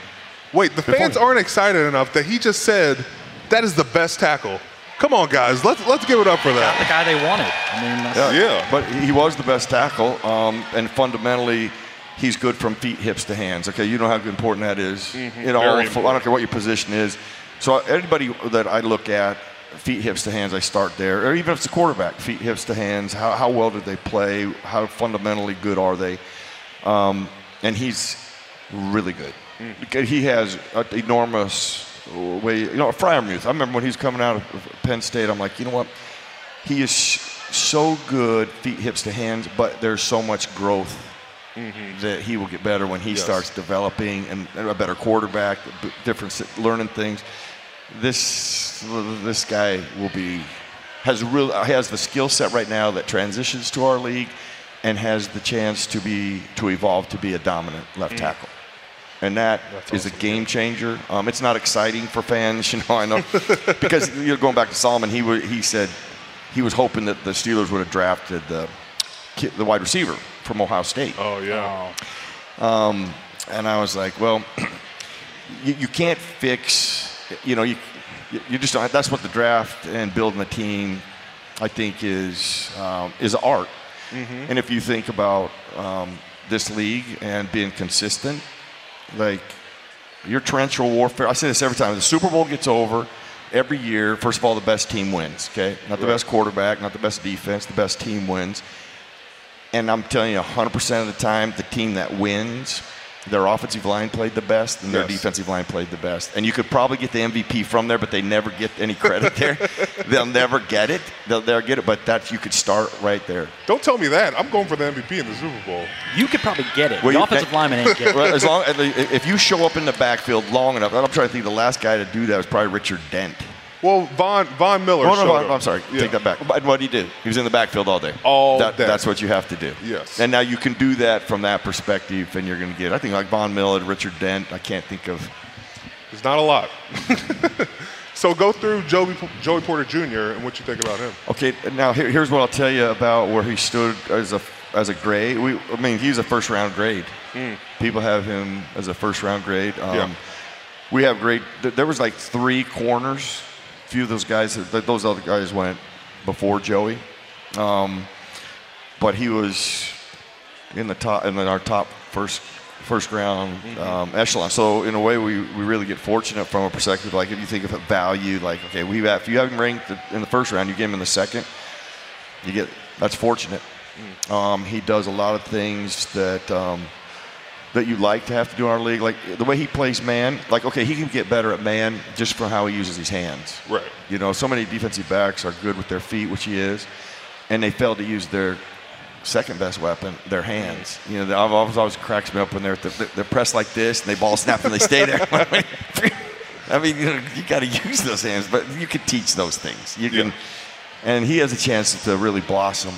Wait, the fans aren't excited enough that he just said that is the best tackle. Come on, guys, let's let's give it up for Got the guy they wanted. I mean, that's, Yeah. But he was the best tackle, um, and fundamentally, he's good from feet, hips to hands. Okay, you know how important that is. In all, Very I don't care what your position is. So anybody that I look at, feet, hips to hands, I start there. Or even if it's a quarterback, feet, hips to hands. How, how well did they play? How fundamentally good are they? Um, and he's really good. Because He has an enormous way. You know, Freiermuth. I remember when he was coming out of Penn State. I'm like, you know what? He is so good, feet, hips to hands, but there's so much growth mm-hmm. that he will get better when he Yes. starts developing and, a better quarterback, different learning things. This this guy will be has real uh, has the skill set right now that transitions to our league and has the chance to be to evolve to be a dominant left mm. tackle. And that is a game changer. Um, it's not exciting for fans, you know. I know because you're going back to Solomon. He wa- he said he was hoping that the Steelers would have drafted the the wide receiver from Ohio State. Oh yeah. And I was like, well, you, you can't fix, you know, you, you just don't, that's what the draft and building a team, I think, is, um, is art. And if you think about um, this league and being consistent, like your torrential warfare, I say this every time, the Super Bowl gets over every year. First of all, the best team wins, okay? Not the best quarterback, not the best defense, the best team wins. And I'm telling you, 100% of the time, the team that wins, their offensive line played the best and their Yes. defensive line played the best. And you could probably get the MVP from there, but they never get any credit there. They'll never get it. They'll never get it, but that you could start right there. Don't tell me that. I'm going for the MVP in the Super Bowl. you could probably get it. Well, the you- offensive that- lineman ain't getting Well, it. as long if you show up in the backfield long enough, I'm trying to think the last guy to do that was probably Richard Dent. Well, Von Von Miller. Oh, no, up. I'm, sorry. Yeah. Take that back. But what did he do? He was in the backfield all day. All That- day. That's what you have to do. Yes. And now you can do that from that perspective, and you're going to get, I think, like Von Miller, Richard Dent. I can't think of. It's not a lot. so go through Joey Joey Porter Jr. and what you think about him. Okay, now here, here's what I'll tell you about where he stood as a as a grade. We, I mean, he's a first round grade. People have him as a first round grade. Um. Yeah. We have great. There was like three corners. Few of those guys, those other guys went before Joey, um, but he was in the top in our top first first round um, echelon. So in a way, we, we really get fortunate from a perspective. Like if you think of a value, like okay, we have, if you have him ranked in the first round, you get him in the second. You get that's fortunate. Um, he does a lot of things that um, that you like to have to do in our league. Like the way he plays man. Like okay, he can get better at man just from how he uses his hands. Right. You know, so many defensive backs are good with their feet, which he is, and they fail to use their second best weapon, their hands. You know, I've always always cracks me up when they're they're, they're pressed like this and they ball snap and they stay there. I mean, you know, you got to use those hands, but you can teach those things. You can, Yeah. and he has a chance to really blossom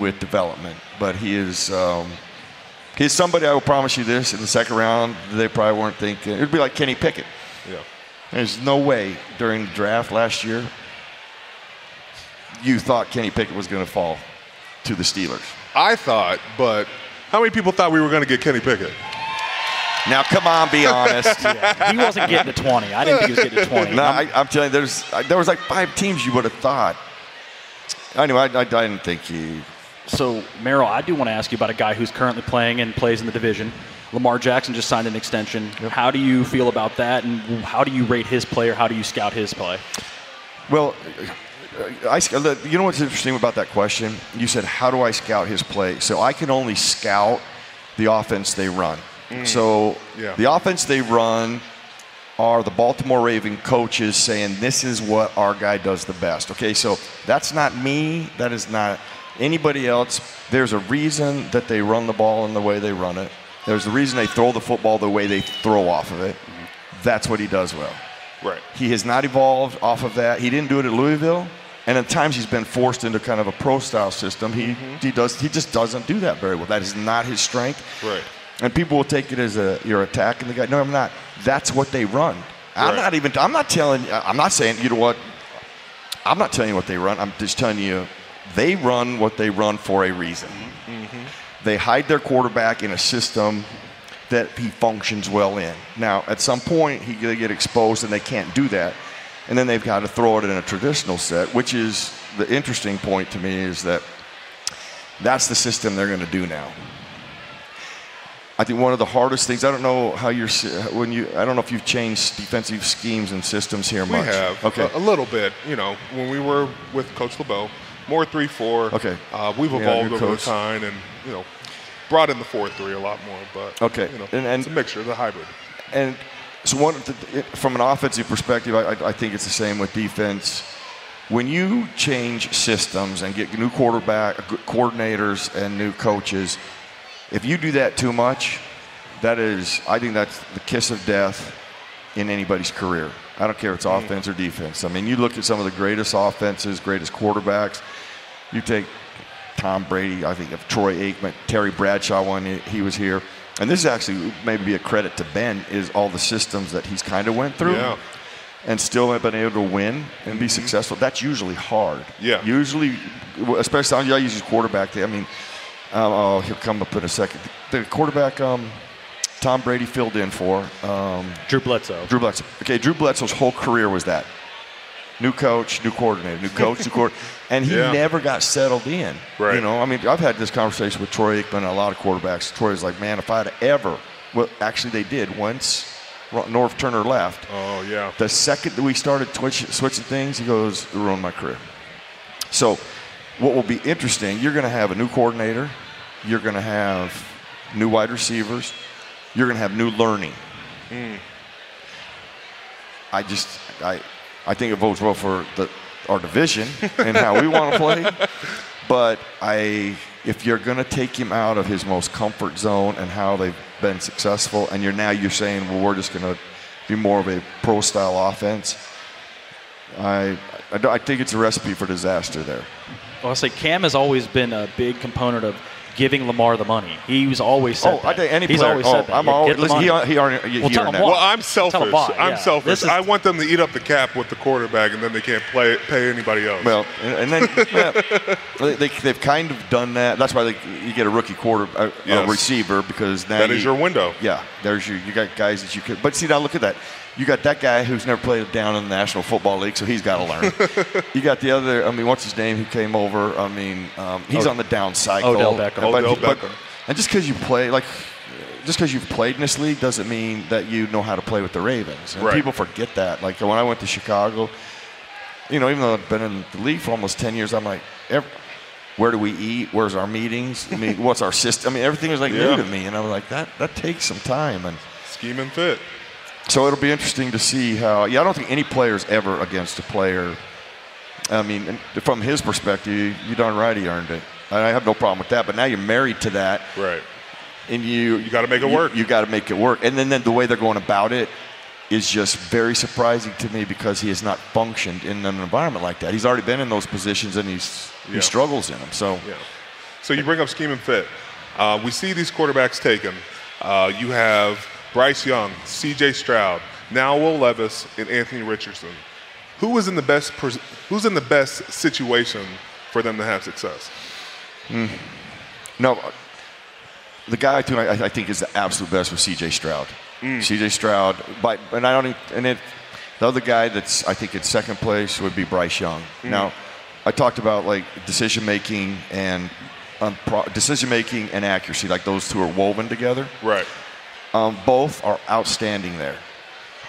with development. But he is. Um, He's somebody I will promise you this in the second round. They probably weren't thinking. It'd be like Kenny Pickett. Yeah. There's no way during the draft last year you thought Kenny Pickett was going to fall to the Steelers. I thought, but how many people thought we were going to get Kenny Pickett? Now, come on, be honest. He wasn't getting to 20. I didn't think he was getting to 20. no, I, I'm telling you, there's there was like five teams you would have thought. Anyway, I, I, I didn't think he. So, Merril, I do want to ask you about a guy who's currently playing and plays in the division. Lamar Jackson just signed an extension. How do you feel about that, and how do you rate his play, or how do you scout his play? Well, I, you know what's interesting about that question? You said, "How do I scout his play?" So I can only scout the offense they run. Mm. So Yeah. the offense they run are the Baltimore Raven coaches saying this is what our guy does the best. Okay, so that's not me. That is not anybody else. There's a reason that they run the ball in the way they run it. There's a reason they throw the football the way they throw off of it. That's what he does well. Right. He has not evolved off of that. He didn't do it at Louisville, and at times he's been forced into kind of a pro style system. He mm-hmm. he does he just doesn't do that very well. That is not his strength. Right. And people will take it as a you're attacking the guy. No, I'm not. That's what they run. Right. I'm not even. I'm not telling. I'm not saying. You know what? I'm not telling you what they run. I'm just telling you they run what they run for a reason. Mm-hmm. They hide their quarterback in a system that he functions well in. Now, at some point, he they get exposed and they can't do that, and then they've got to throw it in a traditional set, which is the interesting point to me is that that's the system they're going to do now. I think one of the hardest things. I don't know how you're when you. I don't know if you've changed defensive schemes and systems here much. We have Okay. a, a little bit. You know, when we were with Coach LeBeau, more three four. Okay. Uh, we've evolved new over coach. time, and you know, brought in the four three a lot more. But Okay. you know, And- and- it's a mixture, the hybrid. And so, one from an offensive perspective, I, I, I think it's the same with defense. When you change systems and get new quarterback coordinators and new coaches, if you do that too much, that is, I think that's the kiss of death in anybody's career. I don't care if it's offense or defense. I mean, you look at some of the greatest offenses, greatest quarterbacks. You take Tom Brady, I think of Troy Aikman, Terry Bradshaw when he- he was here. And this is actually maybe a credit to Ben is all the systems that he's kind of went through Yeah. and still have been able to win and be successful. That's usually hard. Yeah. Usually, especially I use his quarterback. I mean, um, oh, he'll come up in a second. The quarterback um, Tom Brady filled in for um, Drew Bledsoe. Drew Bledsoe. Okay, Drew Bledsoe's whole career was that. New coach, new coordinator, new coach, new coordinator. And he Yeah. never got settled in. Right. You know, I mean, I've had this conversation with Troy Aikman and a lot of quarterbacks. Troy's like, man, if I'd ever, well, actually they did once Norv Turner left. Oh yeah. The second that we started twitch, switching things, he goes, it ruined my career. So, what will be interesting, you're going to have a new coordinator, you're going to have new wide receivers, you're going to have new learning. Mm. I just, I, I think it bodes well for the, our division and how we want to play. But I, if you're going to take him out of his most comfort zone and how they've been successful, and you're now you're saying, well, we're just going to be more of a pro style offense. I, I, I think it's a recipe for disaster there. Well, I say Cam has always been a big component of giving Lamar the money. He was oh, always said Oh, that. I think any He's player. always oh, said that. I'm Yeah, always, listen, he, money. he already, he Well, tell earned him that. why. Well, I'm selfish. why, I'm yeah. selfish. Is- I want them to eat up the cap with the quarterback, and then they can't play pay anybody else. Well, and, and then yeah, they, they, they've kind of done that. That's why they, you get a rookie quarter uh, a, Yes. a receiver because now that you, is your window. Yeah, there's your you got guys that you could. But see now, look at that. You got that guy who's never played down in the National Football League, so he's got to learn. you got the other. I mean, what's his name? Who came over? I mean, um, he's Od- on the down cycle. Odell Beckham. But- Odell but- Beckham. and just because you play like. Just because you've played in this league doesn't mean that you know how to play with the Ravens. And Right. people forget that. Like when I went to Chicago, you know, even though I've been in the league for almost 10 years, I'm like, ev where do we eat? Where's our meetings? I mean, what's our system? I mean, everything was like Yeah. new to me. And I was like, that, that takes some time. And Scheme and fit. So it'll be interesting to see how, yeah, I don't think any player's ever against a player. I mean, from his perspective, you darn right he earned it. I have no problem with that. But now you're married to that. Right. And you, You gotta make it you- work. You, got to make it work. And then, then the way they're going about it is just very surprising to me because he has not functioned in an environment like that. He's already been in those positions and he's Yeah. he struggles in them. So Yeah. So you bring up scheme and fit. Uh, we see these quarterbacks taken. Uh, you have Bryce Young, C.J. Stroud, now Will Levis, and Anthony Richardson. Who is in the best? Who's in the best situation for them to have success? no, the guy who I, I think is the absolute best was C.J. Stroud. Mm. C.J. Stroud, and I don't even- and it, the other guy that's I think in second place would be Bryce Young. Mm. Now, I talked about like decision making and um, pro- decision making and accuracy, like those two are woven together. Right. Um, both are outstanding there.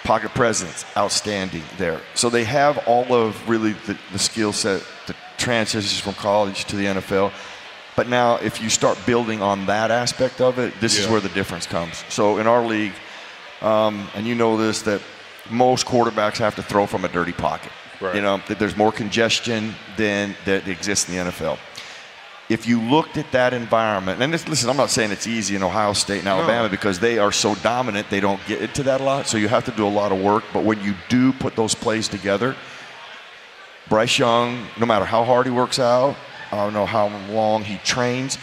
pocket presence, outstanding there. So they have all of really the, the skill set, the transitions from college to the NFL. But now, if you start building on that aspect of it, this is where the difference comes. So in our league, um, and you know this, that most quarterbacks have to throw from a dirty pocket. Right. You know, that there's more congestion than that exists in the NFL. If you looked at that environment, and this, listen, I'm not saying it's easy in Ohio State and Alabama because they are so dominant, they don't get into that a lot. So you have to do a lot of work. But when you do put those plays together, Bryce Young, no matter how hard he works out, I don't know how long he trains,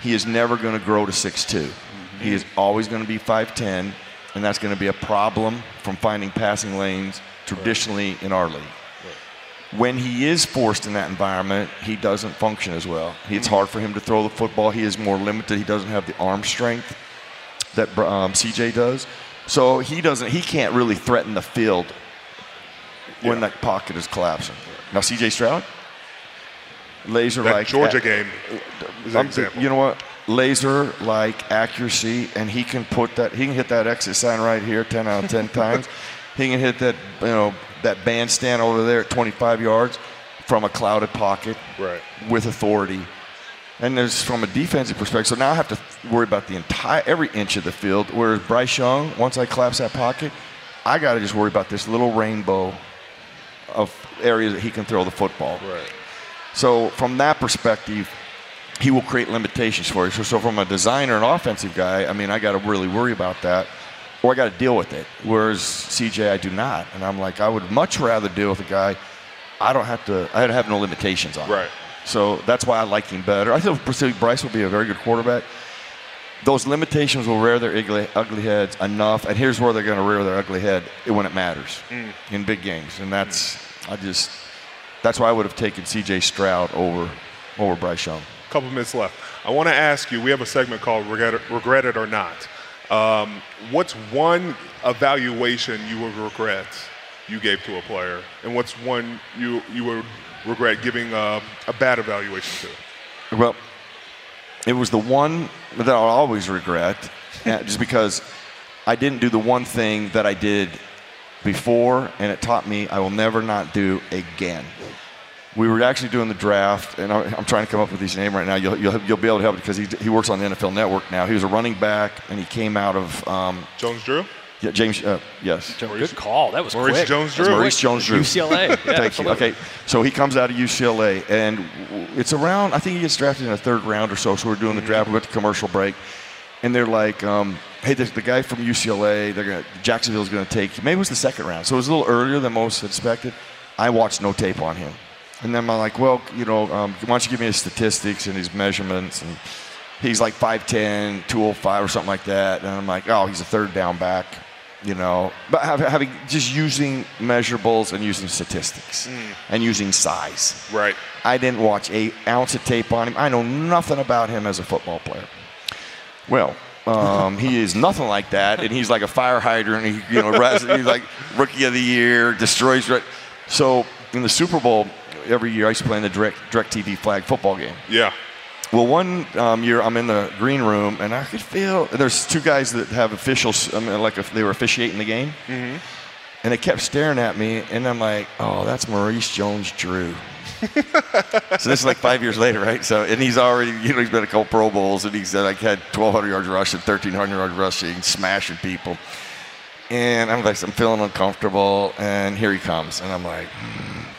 he is never going to grow to 6'2. Mm-hmm. He is always going to be 5'10, and that's going to be a problem from finding passing lanes traditionally in our league. When he is forced in that environment, he doesn't function as well. It's hard for him to throw the football. He is more limited. He doesn't have the arm strength that um, CJ does. So he doesn't. He can't really threaten the field when that pocket is collapsing. Now CJ Stroud, laser like Georgia game an example. You know what? Laser like accuracy, and he can put that. He can hit that exit sign right here, ten out of ten times. He can hit that, you know, that bandstand over there at 25 yards from a clouded pocket Right. with authority. And there's from a defensive perspective. So now I have to worry about the entire every inch of the field. Whereas Bryce Young, once I collapse that pocket, I got to just worry about this little rainbow of areas that he can throw the football. Right. So from that perspective, he will create limitations for you. So, so from a designer and offensive guy, I mean, I got to really worry about that, or I got to deal with it. Whereas CJ, I do not, and I'm like, I would much rather deal with a guy. I don't have to. I don't have no limitations on. Right. So that's why I like him better. I think Bryce will be a very good quarterback. Those limitations will rear their ugly, ugly heads enough, and here's where they're going to rear their ugly head when it matters mm. in big games, and that's I just that's why I would have taken C.J. Stroud over over Bryce Young. couple minutes left. I want to ask you. We have a segment called "Regret It, Regret it or Not." Um, what's one evaluation you would regret you gave to a player, and what's one you you would regret giving uh, a bad evaluation to? Well, it was the one that I'll always regret, uh, just because I didn't do the one thing that I did before, and it taught me I will never not do again. We were actually doing the draft, and I- I'm trying to come up with his name right now. You'll, you'll, you'll be able to help because he, he works on the NFL Network now. He was a running back, and he came out of um, Jones Drew. yeah, James. Uh, yes, Good call. That was Maurice quick. Jones That's Drew. Maurice Jones Drew. UCLA. Yeah, Thank you. Okay, so he comes out of UCLA, and it's around. I think he gets drafted in the third round or so. So we're doing the draft. We went to commercial break, and they're like, um, "Hey, the, the guy from UCLA, they're gonna Jacksonville's going to take. Maybe it was the second round, so it was a little earlier than most expected. I watched no tape on him, and then I'm like, "Well, you know, um, why don't you give me his statistics and his measurements?" And he's like 5'10", 205 or something like that, and I'm like, "Oh, he's a third down back." you know, but having just using measurables and using statistics and using size. Right. I didn't watch a ounce of tape on him. I know nothing about him as a football player. Well, um, he is nothing like that, and he's like a fire hydrant. He, you know, he's like rookie of the year, destroys. Right. So in the Super Bowl every year, I used to play in the direct direct TV flag football game. Yeah. Well, one um, year I'm in the green room and I could feel there's two guys that have officials. I mean, like if they were officiating the game, mm-hmm. and they kept staring at me, and I'm like, "Oh, that's Maurice Jones-Drew." so this is like five years later, right? So and he's already, you know, he's been a couple Pro Bowls, and he's like had 1,200 yards rushing, 1,300 yards rushing, smashing people. And I'm like, I'm feeling uncomfortable, and here he comes, and I'm like. hmm.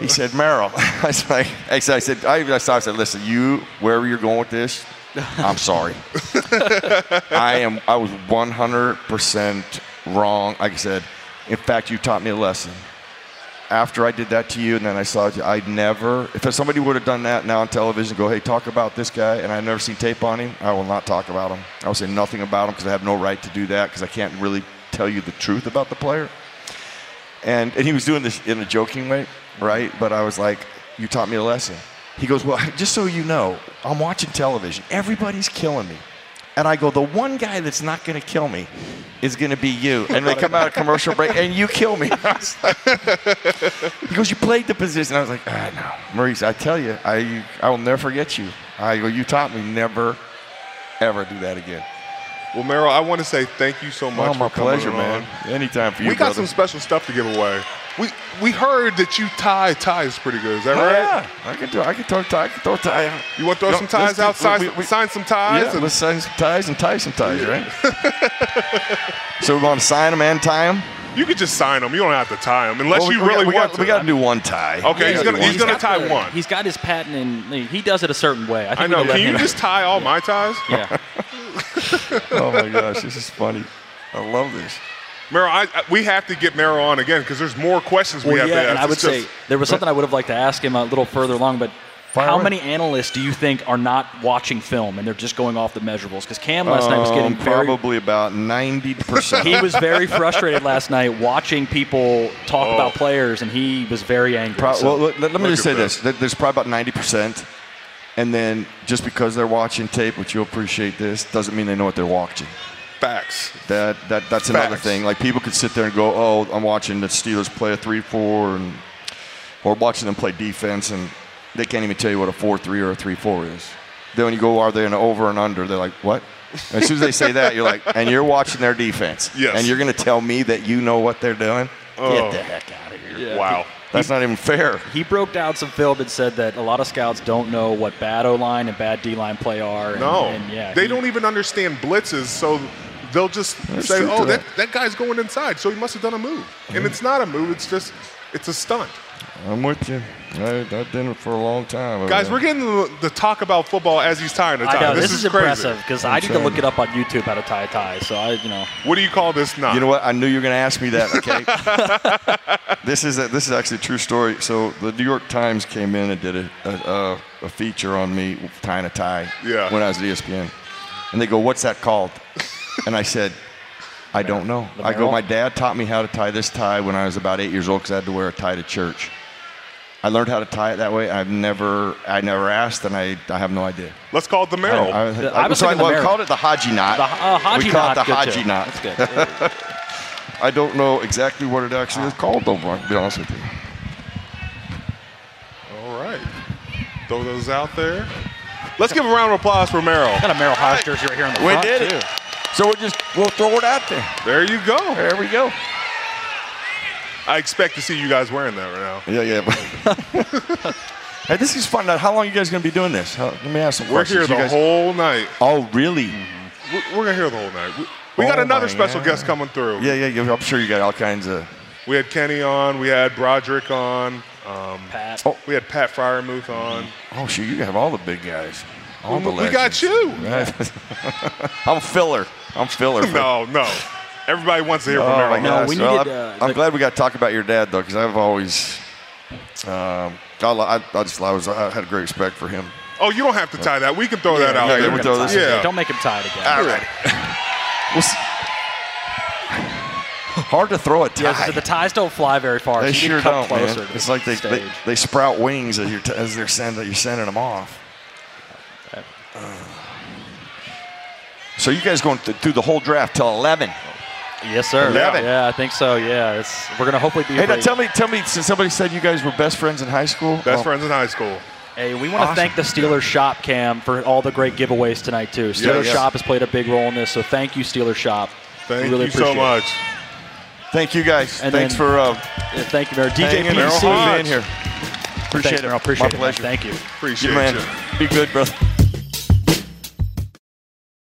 He said, Merril. I was like, I said, I said, I, I I said, listen, you, wherever you're going with this, I'm sorry. I am, I was 100% wrong. Like I said, in fact, you taught me a lesson. After I did that to you, and then I saw you, I'd never, if somebody would have done that now on television, go, hey, talk about this guy, and I've never seen tape on him, I will not talk about him. I will say nothing about him because I have no right to do that because I can't really tell you the truth about the player. And, and he was doing this in a joking way, right? But I was like, You taught me a lesson. He goes, Well, just so you know, I'm watching television. Everybody's killing me. And I go, The one guy that's not going to kill me is going to be you. And they come out of commercial break, and you kill me. He goes, You played the position. I was like, Ah, no. Maurice, I tell you, I, I will never forget you. I go, You taught me never, ever do that again. Well, Merril, I want to say thank you so much Oh, my pleasure, on. man. Anytime for you, we got brother. some special stuff to give away. We we heard that you tie ties pretty good. Is that Oh, right? yeah, I can do. I can throw tie. I can throw tie. You want to throw No, some ties let's out? Sign, we- we- sign some ties. Yeah, and- let's sign some ties and tie some ties, right? so we want to sign them and tie them. You could just sign them. You don't have to tie them unless Well, you we, really we want got, to. We got to do one tie. Okay, We he's gotta gonna do he's gonna tie. tie one. He's got his patent, and he does it a certain way. I think I know. can you him- just tie all my ties? Yeah. Oh my gosh, this is funny. I love this. Merril, I, I, we have to get Merril on again because there's more questions we Well, have yeah, to ask. and I would It's say just- there was something I would have liked to ask him a little further along, but Fire how away. many analysts do you think are not watching film and they're just going off the measurables? Because Cam last night was getting Um, very. probably about ninety percent. He was very frustrated last night watching people talk about players, and he was very angry. Pro- So- well, let, let me Look just at say this: there's probably about ninety percent, and then just because they're watching tape, which you'll appreciate this, doesn't mean they know what they're watching. facts. That that that's another Facts. thing. Like people could sit there and go, "Oh, I'm watching the Steelers play a three-four," and or watching them play defense, and they can't even tell you what a four-three or a three-four is. Then when you go, "Are they an over and under?" They're like, "What?" As soon as they say that, you're like, and you're watching their defense, Yes. and you're going to tell me that you know what they're doing? Oh. Get the heck out of here! Yeah. Wow. That's not even fair. he broke down some film and said that a lot of scouts don't know what bad O line and bad D line play are. And, No, and yeah, they he- don't even understand blitzes, so they'll just say, "Oh, that, that. that guy's going inside, so he must have done a move." And it's not a move; it's just it's a stunt. I'm with you. I, I've done it for a long time. Guys, we're getting the, the talk about football as he's tying the tie. I know this, is, is, crazy. impressive because I need to look it up on YouTube how to tie a tie. So I, you know, What do you call this knot? You know what? I knew you were going to ask me that. Okay. this is a, this is actually a true story. So the New York Times came in and did a, a, a, a feature on me tying a tie. Yeah. When I was at ESPN, and they go, "What's that called?" And I said, "I don't know." I go, "My dad taught me how to tie this tie when I was about eight years old because I had to wear a tie to church." I learned how to tie it that way. I've never, I never asked, and I, I have no idea. Let's call it the Merril. I, I, The- I was so I, thinking the well, we called it the Haji knot. the uh, Haji we call it the good Haji too. knot. That's good. I don't know exactly what it actually is called, though. To be honest with you. All right, throw those out there. Let's give a round of applause for Merril. got a Merril Hoge jersey right here on the We front did too. it. So we'll just we'll throw it out there. There you go. There we go. I expect to see you guys wearing that right now. Yeah, yeah. hey, this is fun. Now, how long are you guys going to be doing this? How, let me ask some We're questions. here You the guys- whole night. Oh, really? We're, we're gonna hear the whole night. We, we got Oh another special God. guest coming through. Yeah, yeah, yeah. I'm sure you got all kinds of. We had Kenny on. We had Broderick on. Um, Pat. Oh. we had Pat Freiermuth on. Oh, shoot, you have all the big guys. All the we we got legends. you. I'm filler. I'm filler. No, no. Everybody wants to hear from Oh Merril. No, gosh. we Well, needed, I'm, uh, I'm glad we got to talk about your dad though, because I've always, um, I, I, I just I was I had a great respect for him. Oh, you don't have to tie that. We can throw that out yeah, there. we can throw this yeah. Don't make him tie it again. All right. We'll see. Hard to throw a tie. Yeah, so the ties don't fly very far. they so sure need to cut don't, closer man. to It's like they, they, they sprout wings as you're t- as they're sending you're sending them off. So you guys going th- through the whole draft till 11? Yes, sir. 11. Yeah, I think so. Yeah, it's, we're gonna hopefully be. Hey, now tell me, tell me. Since somebody said you guys were best friends in high school. Best Oh, friends in high school. Hey, we want to Awesome. thank the Steelers Shop Cam for all the great giveaways tonight too. Steelers yeah. Shop has played a big role in this, so thank you, Steelers Shop. Thank really you so appreciate it. much. Thank you guys. And Thanks then- for uh, Yeah, thank you, Mayor. DJ hanging PC. and Hoge. being here. Thanks, Appreciate Merril. it. Appreciate My it. man. pleasure. Thank you. Appreciate You man. you. Be good, brother.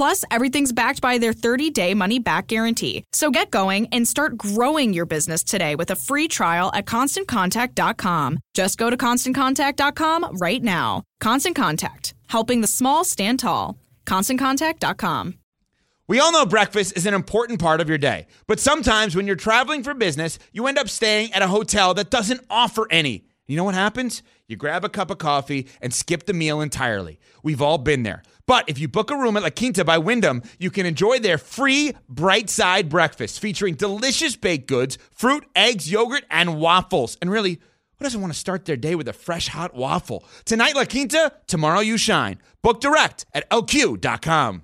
Plus, everything's backed by their 30 day money back guarantee. So get going and start growing your business today with a free trial at constantcontact.com. Just go to constantcontact.com right now. Constant Contact, helping the small stand tall. ConstantContact.com. We all know breakfast is an important part of your day, but sometimes when you're traveling for business, you end up staying at a hotel that doesn't offer any. You know what happens? You grab a cup of coffee and skip the meal entirely. We've all been there. But if you book a room at La Quinta by Wyndham, you can enjoy their free bright side breakfast featuring delicious baked goods, fruit, eggs, yogurt, and waffles. And really, who doesn't want to start their day with a fresh hot waffle? Tonight, La Quinta, tomorrow, you shine. Book direct at lq.com.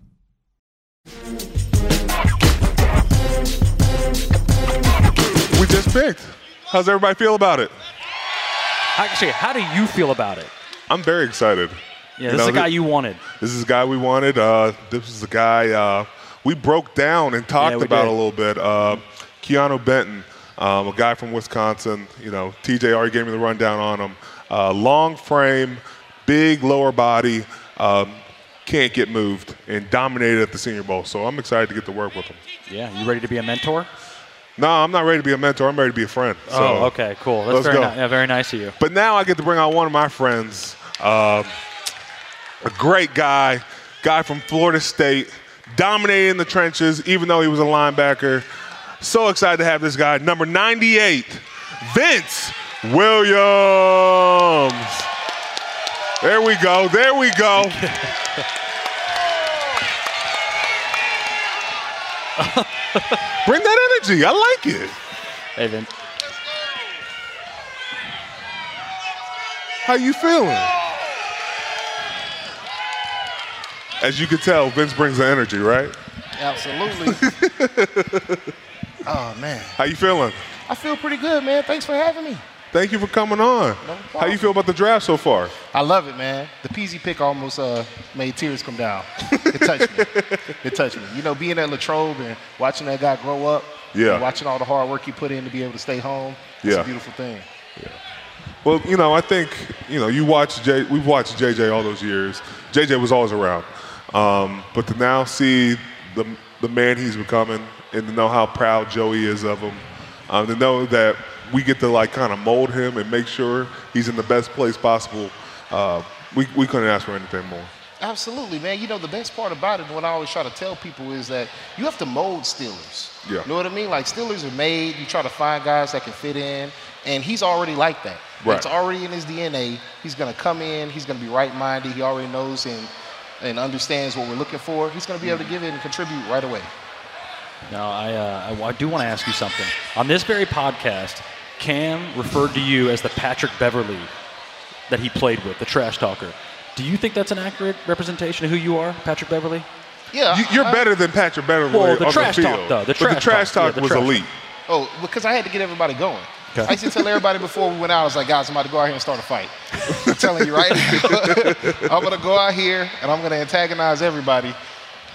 We just picked. How's everybody feel about it? Actually, how do you feel about it? I'm very excited. Yeah, this is the guy you wanted. This is the guy we wanted. Uh, this is the guy uh, we broke down and talked we about did. a little bit. Uh, Keanu Benton, um, a guy from Wisconsin. You know, TJ already gave me the rundown on him. Uh, long frame, big lower body, um, can't get moved, and dominated at the Senior Bowl. So I'm excited to get to work with him. Yeah, you ready to be a mentor? No, I'm not ready to be a mentor. I'm ready to be a friend. So oh, okay, cool. That's let's very, go. ni- yeah, very nice of you. But now I get to bring out one of my friends, um, a great guy, guy from Florida State, dominating the trenches, even though he was a linebacker. So excited to have this guy, number 98, Vince Williams. There we go. There we go. Bring that energy. I like it. Hey, Vince. How you feeling? As you can tell, Vince brings the energy, right? Absolutely. oh man, How you feeling? I feel pretty good, man. Thanks for having me. Thank you for coming on. No How you feel about the draft so far? I love it, man. The Peasy pick almost uh, made tears come down. It touched me. it touched me. You know, being at Latrobe and watching that guy grow up. Yeah. and watching all the hard work he put in to be able to stay home. It's Yeah. a beautiful thing. Yeah. Well, you know, I think you know you watch J. We've watched JJ all those years. JJ was always around, um, but to now see the the man he's becoming, and to know how proud Joey is of him, um, to know that we get to like kind of mold him and make sure he's in the best place possible. Uh, we we couldn't ask for anything more. Absolutely, man. You know, the best part about it, and what I always try to tell people is that you have to mold Steelers. Yeah. You know what I mean? Like Steelers are made. You try to find guys that can fit in, and he's already like that. Right. It's already in his DNA. He's gonna come in. He's gonna be right-minded. He already knows and and understands what we're looking for. He's gonna be able to give it and contribute right away. Now, I, uh, I, I do want to ask you something. On this very podcast, Cam referred to you as the Patrick Beverley that he played with, the trash talker. Do you think that's an accurate representation of who you are, Patrick Beverley? Yeah. You, you're I- better than Patrick Beverley Well, the on trash the talk, field. though, the but the trash trash talk, yeah, the was trash elite. Oh, because I had to get everybody going. Okay. I used to tell everybody before we went out, I was like, guys, I'm about to go out here and start a fight. I'm telling you right now. I'm going to go out here and I'm going to antagonize everybody.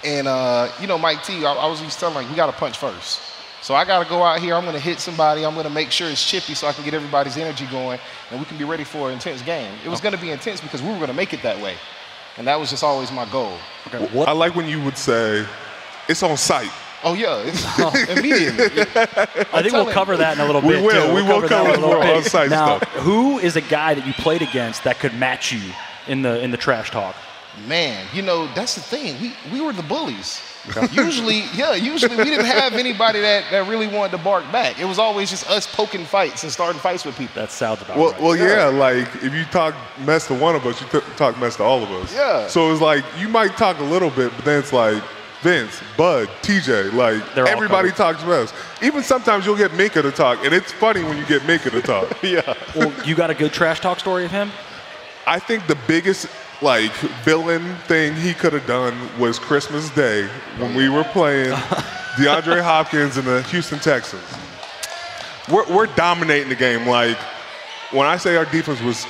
And, uh, you know, Mike T, I, I was used to telling like, we got to punch first. So I got to go out here. I'm going to hit somebody. I'm going to make sure it's chippy so I can get everybody's energy going and we can be ready for an intense game. It was going to be intense because we were going to make it that way. And that was just always my goal. I like when you would say, "It's on site." Oh, yeah, it's oh. immediately. I think we'll cover that in a little bit. We bit. will. too. We We'll cover, that cover in a little more bit. on-site Now, stuff. who is a guy that you played against that could match you in the in the trash talk? Man, you know, that's the thing. We we were the bullies. usually, yeah, usually we didn't have anybody that, that really wanted to bark back. It was always just us poking fights and starting fights with people. That sounds about Well, right. well, yeah. Like if you talk mess to one of us, you t- talk mess to all of us. Yeah. So it's like you might talk a little bit, but then it's like Vince, Bud, TJ, like They're everybody talks mess. Even sometimes you'll get Minkah to talk, and it's funny when you get Minkah to talk. yeah. well, you got a good trash talk story of him? I think the biggest like villain thing he could have done was Christmas Day when we were playing DeAndre Hopkins and the Houston Texans. We're, we're dominating the game. Like when I say our defense was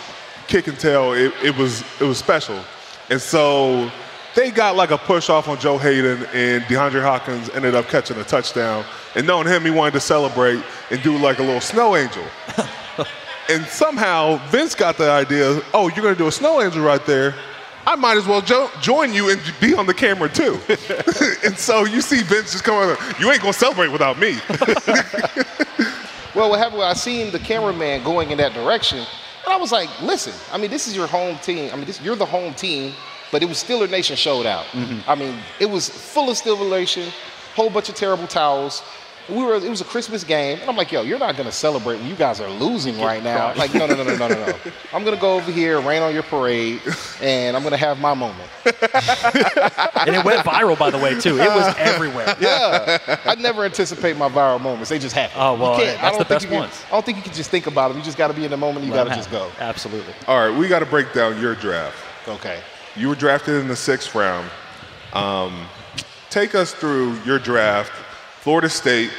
kick and tail, it, it was it was special. And so they got like a push off on Joe Haden, and DeAndre Hopkins ended up catching a touchdown. And knowing him, he wanted to celebrate and do like a little snow angel. and somehow Vince got the idea, oh, you're going to do a snow angel right there. I might as well jo- join you and be on the camera too. and so you see Vince just coming, up, you ain't gonna celebrate without me. Well, what happened was I seen the cameraman going in that direction, and I was like, listen, I mean, this is your home team. I mean, this, you're the home team, but it was Steeler Nation showed out. Mm-hmm. I mean, it was full of Steeler Nation, whole bunch of terrible towels. We were, it was a Christmas game, and I'm like, yo, you're not gonna celebrate when you guys are losing right now. Like, no, no, no, no, no, no, no. I'm gonna go over here, rain on your parade, and I'm gonna have my moment. and it went viral, by the way, too. It was everywhere. Yeah, I never anticipate my viral moments; they just happen. Oh, well, that's I don't the think best can, ones. I don't think you can just think about them. You just got to be in the moment. You Let got to 'em just go. Absolutely. All right, we got to break down your draft. Okay. You were drafted in the sixth round. Um, take us through your draft. Florida State.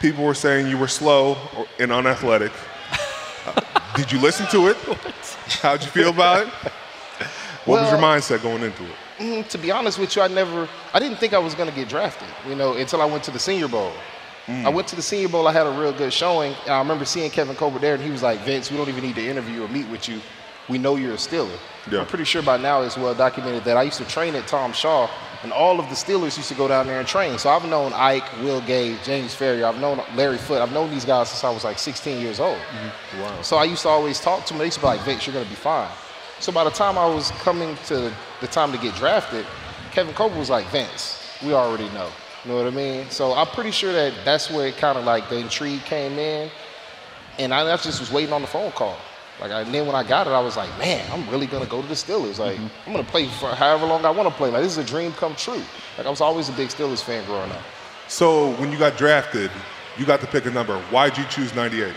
People were saying you were slow and unathletic. Uh, did you listen to it? How'd you feel about it? What was your mindset going into it? Mm, to be honest with you, I never, I didn't think I was going to get drafted, you know, until I went to the Senior Bowl. I went to the Senior Bowl, I had a real good showing, I remember seeing Kevin Colbert there, and he was like, Vince, we don't even need to interview or meet with you. We know you're a Steeler. Yeah. I'm pretty sure by now it's well documented that I used to train at Tom Shaw, and all of the Steelers used to go down there and train. So I've known Ike, Will Gay, James Farrior, I've known Larry Foote, I've known these guys since I was like 16 years old. Mm-hmm. Wow. So I used to always talk to them. They used to be like, Vince, you're going to be fine. So by the time I was coming to the time to get drafted, Kevin Colbert was like, Vince, we already know. You know what I mean? So I'm pretty sure that that's where it kind of like the intrigue came in. And I, I just was waiting on the phone call. Like, I, and then when I got it, I was like, man, I'm really going to go to the Steelers. Like, mm-hmm. I'm going to play for however long I want to play. Like, this is a dream come true. Like, I was always a big Steelers fan growing up. So when you got drafted, you got to pick a number. Why'd you choose 98?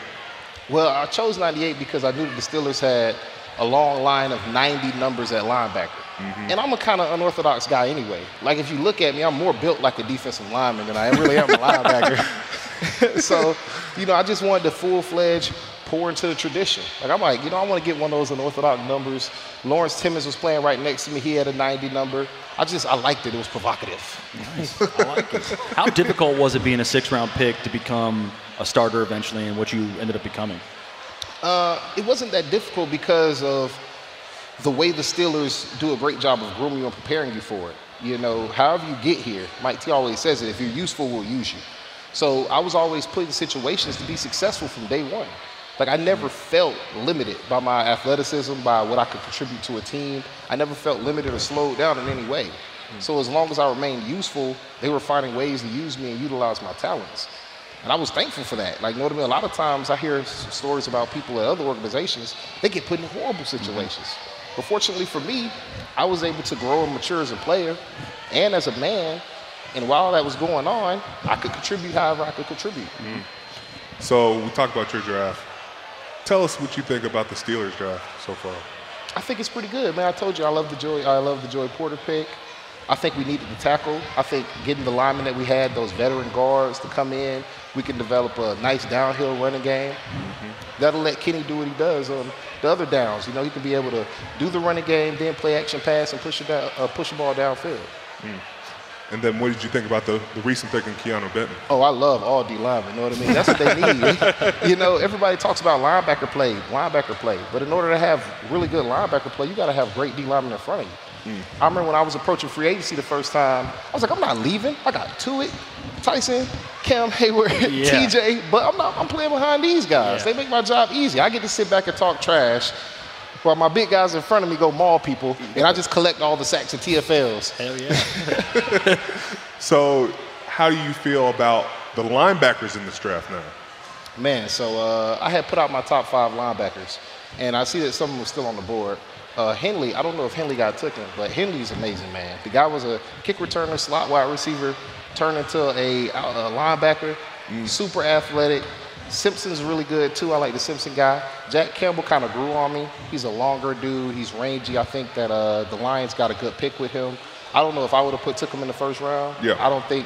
Well, I chose 98 because I knew that the Steelers had a long line of 90 numbers at linebacker. Mm-hmm. And I'm a kind of unorthodox guy anyway. Like, if you look at me, I'm more built like a defensive lineman than I really am a linebacker. so, you know, I just wanted the full fledged pour into the tradition. Like, I'm like, you know, I want to get one of those unorthodox numbers. Lawrence Timmons was playing right next to me. He had a 90 number. I just, I liked it. It was provocative. Nice. I like it. How difficult was it being a six round pick to become a starter eventually and what you ended up becoming? Uh, it wasn't that difficult because of the way the Steelers do a great job of grooming you and preparing you for it. You know, however you get here, Mike T always says it, if you're useful, we'll use you. So I was always put in situations to be successful from day one. Like I never felt limited by my athleticism, by what I could contribute to a team. I never felt limited or slowed down in any way. Hmm. So as long as I remained useful, they were finding ways to use me and utilize my talents. And I was thankful for that. Like, you know what I mean? A lot of times I hear stories about people at other organizations, they get put in horrible hmm. situations. But fortunately for me, I was able to grow and mature as a player and as a man. And while that was going on, I could contribute however I could contribute. Hmm. So we talked about your draft. Tell us what you think about the Steelers draft so far. I think it's pretty good, man. I told you I love the Joey. I love the Joey Porter pick. I think we needed to tackle. I think getting the linemen that we had, those veteran guards to come in, we can develop a nice downhill running game. That'll let Kenny do what he does on the other downs. You know, he can be able to do the running game, then play action pass and push it down, uh, push the ball downfield. And then what did you think about the, the recent pick in Keanu Benton? Oh, I love all D linemen. You know what I mean? That's what they need. you know, everybody talks about linebacker play, linebacker play. But in order to have really good linebacker play, you got to have great D linemen in front of you. Hmm. I remember when I was approaching free agency the first time, I was like, I'm not leaving. I got Tuitt, Tyson, Cam Heyward, Yeah. TJ, but I'm not. I'm playing behind these guys. Yeah. They make my job easy. I get to sit back and talk trash. While my big guys in front of me go maul people, and I just collect all the sacks and TFLs. Hell yeah. So how do you feel about the linebackers in this draft now? Man, so uh, I had put out my top five linebackers, and I see that some of them are still on the board. Uh, Henley, I don't know if Henley got taken, but Henley's amazing, man. The guy was a kick returner, slot wide receiver, turned into a, a linebacker, super athletic. Simpson's really good too. I like the Simpson guy. Jack Campbell kind of grew on me. He's a longer dude. He's rangy. I think that uh, the Lions got a good pick with him. I don't know if I would have put took him in the first round. Yeah. I don't think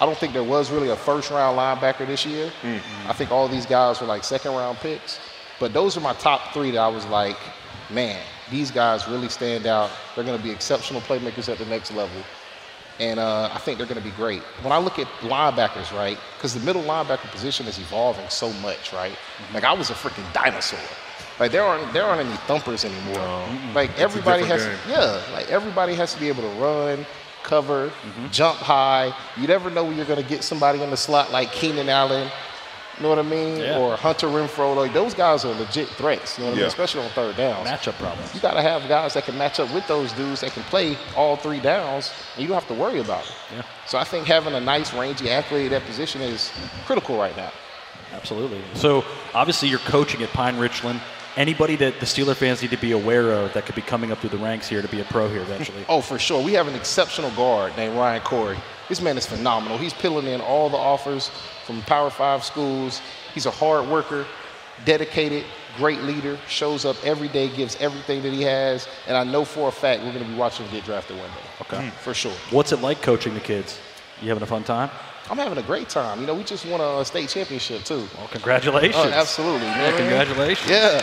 I don't think there was really a first round linebacker this year. Hmm. I think all these guys were like second round picks. But those are my top three that I was like, man, these guys really stand out. They're going to be exceptional playmakers at the next level. And uh, I think they're going to be great. When I look at linebackers, right, because the middle linebacker position is evolving so much, right? Like I was a freaking dinosaur. Like there aren't there aren't any thumpers anymore. Like everybody has yeah, like everybody has to be able to run, cover, Mm-hmm. jump high. You never know when you're gonna get somebody in the slot like Keenan Allen. You know what I mean? Yeah. Or Hunter Renfrow. Like those guys are legit threats. You know what I mean? Especially on third downs. Matchup problems. You got to have guys that can match up with those dudes that can play all three downs, and you don't have to worry about it. Yeah. So I think having a nice, rangy athlete at that position is critical right now. Absolutely. So obviously you're coaching at Pine Richland. Anybody that the Steeler fans need to be aware of that could be coming up through the ranks here to be a pro here eventually. Oh, for sure. We have an exceptional guard named Ryan Corey. This man is phenomenal. He's peeling in all the offers from Power Five schools. He's a hard worker, dedicated, great leader, shows up every day, gives everything that he has, and I know for a fact we're going to be watching him get drafted one day. Okay. Hmm. For sure. What's it like coaching the kids? You having a fun time? I'm having a great time. You know, we just won a state championship too. Well, congratulations. Oh, absolutely. Yeah, man. congratulations. Yeah.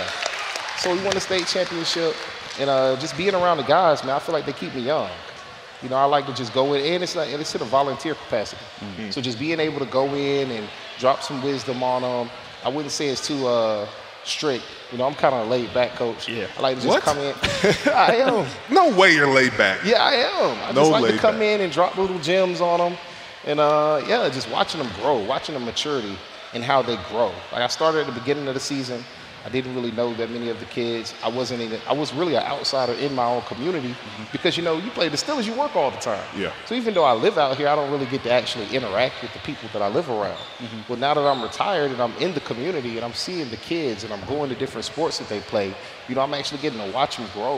So we won the state championship, and uh, just being around the guys, man, I feel like they keep me young. You know, I like to just go in, and it's not, and it's in a volunteer capacity. Mm-hmm. So just being able to go in and drop some wisdom on them. I wouldn't say it's too uh, strict. You know, I'm kind of a laid back coach. Yeah. I like to just What? come in. I am. No way you're laid back. Yeah, I am. I No just like to come back. in and drop little gems on them, and uh, yeah, just watching them grow, watching the maturity and how they grow. Like I started at the beginning of the season. I didn't really know that many of the kids. I wasn't even. I was really an outsider in my own community because you know you play the Steelers, you work all the time. Yeah. So even though I live out here, I don't really get to actually interact with the people that I live around. Well, now that I'm retired and I'm in the community and I'm seeing the kids and I'm going to different sports that they play, you know, I'm actually getting to watch them grow,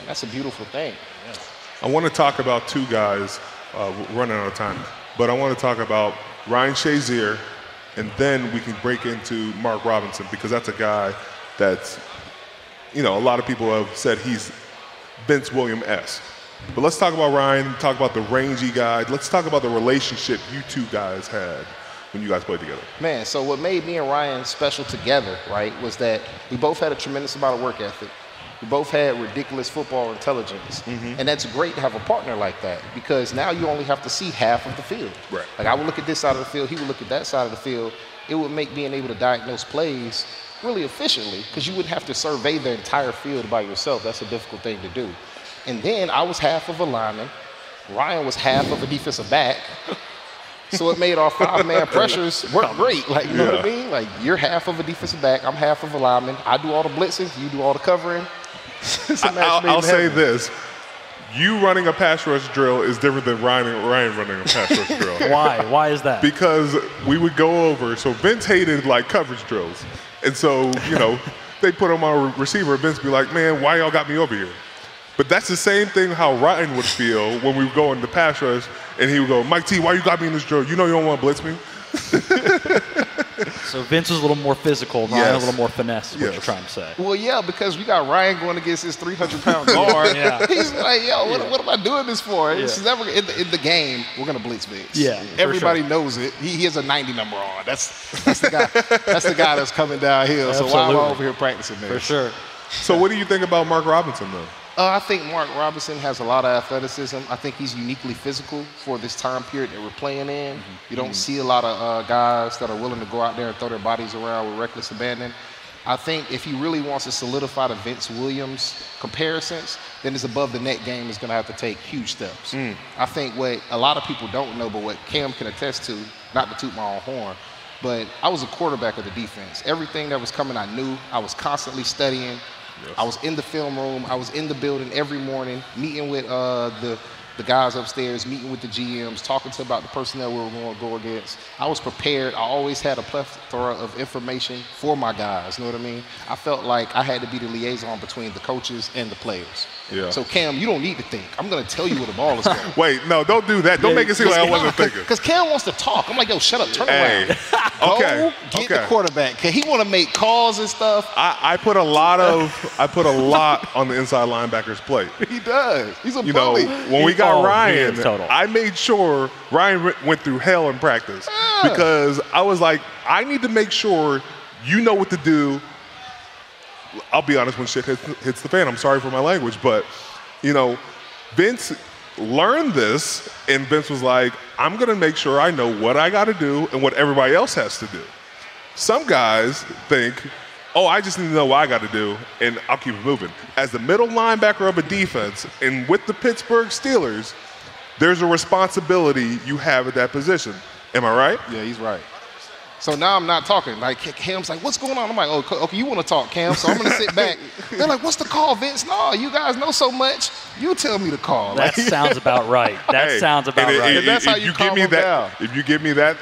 and that's a beautiful thing. I want to talk about two guys. Uh, running out of time, but I want to talk about Ryan Shazier, and then we can break into Mark Robinson because that's a guy that's, you know, a lot of people have said he's Vince Williams But let's talk about Ryan. Talk about the rangy guy. Let's talk about the relationship you two guys had when you guys played together. Man, so what made me and Ryan special together, right, was that we both had a tremendous amount of work ethic. We both had ridiculous football intelligence. Mm-hmm. And that's great to have a partner like that because now you only have to see half of the field. Right. Like I would look at this side of the field, he would look at that side of the field. It would make being able to diagnose plays really efficiently because you wouldn't have to survey the entire field by yourself. That's a difficult thing to do. And then I was half of a lineman. Ryan was half of a defensive back. So it made our five man pressures work great. Like, you know what I mean? Like, you're half of a defensive back, I'm half of a lineman. I do all the blitzing, you do all the covering. I- match I'll, made I'll say this: you running a pass rush drill is different than Ryan Ryan running a pass rush drill. Why? Why is that? because we would go over. So Vince hated like coverage drills, and so you know they put him on a receiver. Vince be like, "Man, why y'all got me over here?" But that's the same thing how Ryan would feel when we would go into pass rush, and he would go, "Mike T, why you got me in this drill? You know you don't want to blitz me." So Vince was a little more physical, Ryan a little more finesse. Is what Yes. you're trying to say? Well, yeah, because we got Ryan going against his 300 pound guard. Yeah. He's like, yo, what, what am I doing this for? This is never in the, in the game. We're gonna blitz Vince. Yeah, for everybody sure. knows it. He, he has a 90 number on. That's that's the guy. that's the guy that's coming downhill. So why am I over here practicing this? For sure. So what do you think about Mark Robinson though? Uh, I think Mark Robinson has a lot of athleticism. I think he's uniquely physical for this time period that we're playing in. You don't see a lot of uh, guys that are willing to go out there and throw their bodies around with reckless abandon. I think if he really wants to solidify the Vince Williams comparisons, then his above the net game is going to have to take huge steps. I think what a lot of people don't know, but what Cam can attest to, not to toot my own horn, but I was a quarterback of the defense. Everything that was coming, I knew. I was constantly studying. I was in the film room. I was in the building every morning, meeting with uh, the the guys upstairs, meeting with the GMs, talking to about the personnel we were going to go against. I was prepared. I always had a plethora of information for my guys. You know what I mean? I felt like I had to be the liaison between the coaches and the players. Yeah. So Cam, you don't need to think. I'm going to tell you where the ball is going. Wait, no, don't do that. Don't make it seem like I wasn't thinking. Because Cam wants to talk. I'm like, yo, shut up, turn Hey, around. okay, Go get okay. the quarterback. Cause he want to make calls and stuff. I, I put a lot of I put a lot on the inside linebacker's plate. He does. He's a You know, bully. when we got Oh, Ryan. I made sure Ryan went through hell in practice because I was like, I need to make sure you know what to do. I'll be honest, when shit hits, hits the fan, I'm sorry for my language, but you know, Vince learned this, and Vince was like, I'm gonna make sure I know what I got to do and what everybody else has to do. Some guys think oh, I just need to know what I got to do, and I'll keep it moving. As the middle linebacker of a defense, and with the Pittsburgh Steelers, there's a responsibility you have at that position. Am I right? Yeah, he's right. So now I'm not talking. Like Cam's like, "What's going on?" I'm like, "Oh, okay, you want to talk, Cam?" So I'm gonna sit back. They're like, "What's the call, Vince?" No, you guys know so much. You tell me the call. That Like- sounds about right. That Hey, sounds about and right. if- that's how if you give calm me him that, down. If you give me that,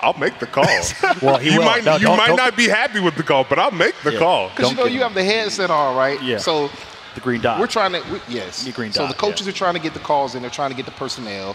I'll make the call. Well, he you will. might No, you don't- might don't- be happy with the call, but I'll make the Yeah. call. Because you know you have the headset on, right? Yeah. So the green dot. we're trying to we, yes. The green so the coaches yeah. are trying to get the calls in. They're trying to get the personnel.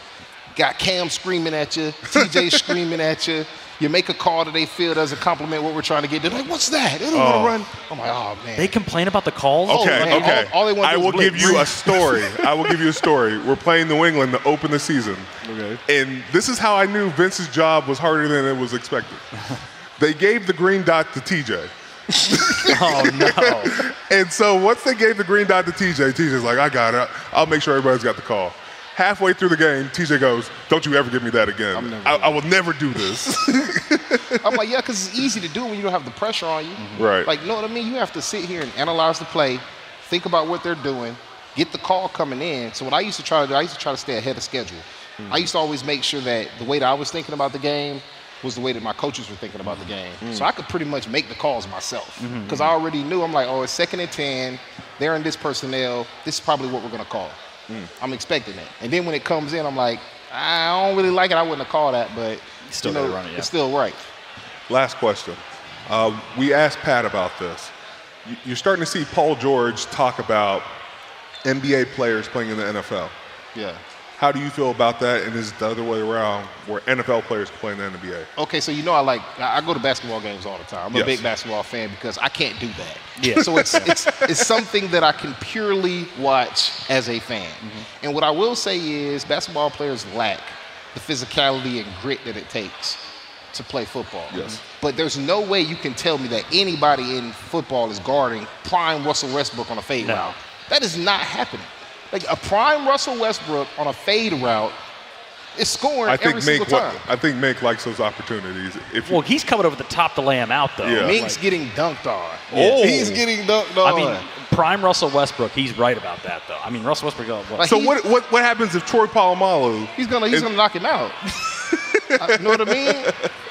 Got Cam screaming at you. TJ screaming at you. You make a call that they feel doesn't compliment what we're trying to get. They're like, "What's that?" They don't want Oh. to run. I'm like, "Oh man." They complain about the calls. Okay, oh, man, okay. all- all they wanna I do is will blitz. give you a story. I will give you a story. We're playing New England to open the season. Okay. And this is how I knew Vince's job was harder than it was expected. they gave the green dot to TJ. Oh no. And so once they gave the green dot to TJ, TJ's like, I got it. I'll make sure everybody's got the call. Halfway through the game, TJ goes, Don't you ever give me that again. I'm I, will never do this. I'm like, yeah, because it's easy to do when you don't have the pressure on you. Mm-hmm. Right. Like, you know what I mean? You have to sit here and analyze the play, think about what they're doing, get the call coming in. So what I used to try to do, I used to try to stay ahead of schedule. Mm. I used to always make sure that the way that I was thinking about the game was the way that my coaches were thinking about the game. Mm. So I could pretty much make the calls myself mm-hmm, because mm-hmm. I already knew. I'm like, oh, it's second and ten. They're in this personnel. This is probably what we're gonna call. I'm expecting it. And then when it comes in, I'm like, I don't really like it. I wouldn't have called that, but Still you know, gotta it, yeah. it's still right. Last question. Uh, we asked Pat about this. You- You're starting to see Paul George talk about NBA players playing in the NFL. Yeah. How do you feel about that? And is it the other way around where NFL players play in the NBA? Okay, so you know I like I I go to basketball games all the time. I'm Yes. a big basketball fan because I can't do that. Yeah. So it's it's it's something that I can purely watch as a fan. Mm-hmm. And what I will say is basketball players lack the physicality and grit that it takes to play football. Yes. But there's no way you can tell me that anybody in football is guarding prime Russell Westbrook on a fade No. route. That is not happening. Like a prime Russell Westbrook on a fade route is scoring I think every single Minkah time. I think Minkah likes those opportunities. If Well, he's coming over the top to lay him out though. Yeah. Minkah's Like, getting dunked on. Oh. He's getting dunked on. I mean, prime Russell Westbrook. He's right about that though. I mean, Russell Westbrook. uh, What, Like, so he- what, what what happens if Troy Polamalu? he's gonna he's is- gonna knock him out. I- you know what I mean?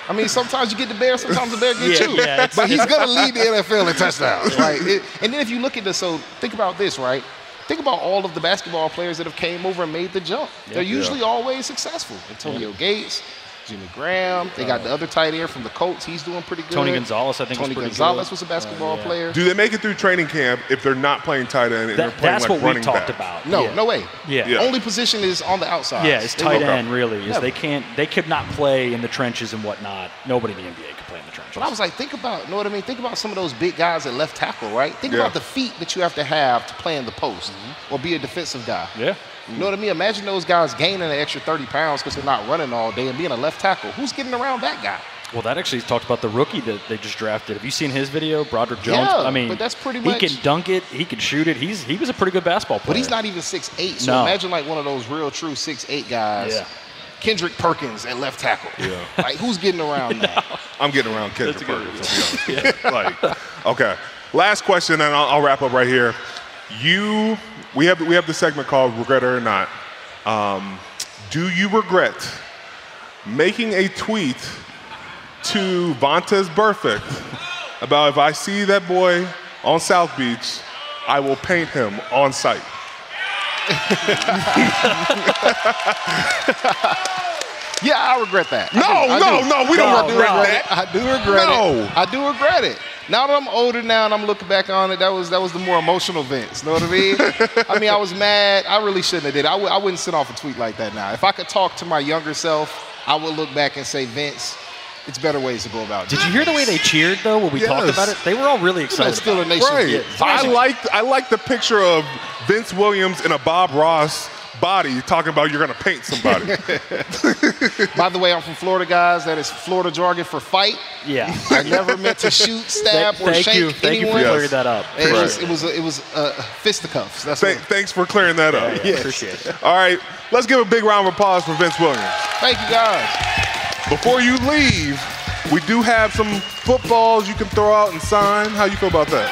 I mean, sometimes you get the bear, sometimes the bear gets Yeah, you. yeah, but he's gonna lead the NFL in touchdowns. Like, it, and then if you look at this, so think about this, right? Think about all of the basketball players that have came over and made the jump. They're usually always successful. Antonio Gates, Jimmy Graham. They got the other tight end from the Colts. He's doing pretty good. Tony Gonzalez, I think, was Tony pretty Gonzalez good. was a basketball Uh, yeah. player. Do they make it through training camp if they're not playing tight end and they're playing that's like what we talked back? about. No, yeah. no way. Yeah. Yeah. Only position is on the outside. Yeah, it's tight will- end really. Is they can't they could not play in the trenches and whatnot. Nobody in the NBA could play in the trenches. But I was like, think about, you know what I mean? Think about some of those big guys at left tackle, right? Think Yeah. about the feet that you have to have to play in the post or be a defensive guy. yeah. You know what I mean? Imagine those guys gaining an extra 30 pounds because they're not running all day and being a left tackle. Who's getting around that guy? Well, that actually talked about the rookie that they just drafted. Have you seen his video, Broderick Jones? Yeah, I mean, but that's pretty much. He can dunk it. He can shoot it. He's he was a pretty good basketball player. But he's not even 6'8. So No. imagine like one of those real true 6'8 guys. Yeah. Kendrick Perkins at left tackle. Yeah. Like, who's getting around that? I'm getting around Kendrick Perkins. To be honest. like, okay. Last question, and I'll, I'll wrap up right here. You, we have we have the segment called "Regret It or Not." Um, do you regret making a tweet to Vontaze Burfict about if I see that boy on South Beach, I will paint him on site? Yeah, I regret that. No, do, no, no, we don't regret do regret that. it. I do regret it. No. it. I do regret it. Now that I'm older now and I'm looking back on it, that was that was the more emotional Vince. Know what I mean? I mean, I was mad. I really shouldn't have did. it. I w- I wouldn't send off a tweet like that now. If I could talk to my younger self, I would look back and say, Vince, it's better ways to go about it. Did you hear the way they cheered though when we talked about it? They were all really excited. Steeler about it. Nation. Right. I like I like the picture of Vince Williams in a Bob Ross body talking about you're gonna paint somebody. By the way, I'm from Florida, guys. That is Florida jargon for fight. Yeah. I never meant to shoot, stab, Thank- or thank shank you. Thank you for anyone. clearing that up. It Right. was it was it was uh, fisticuffs. That's Th- what. thanks for clearing that up. Yes. Appreciate it. All right, let's give a big round of applause for Vince Williams. Thank you, guys. Before you leave, We do have some footballs you can throw out and sign. How you feel about that?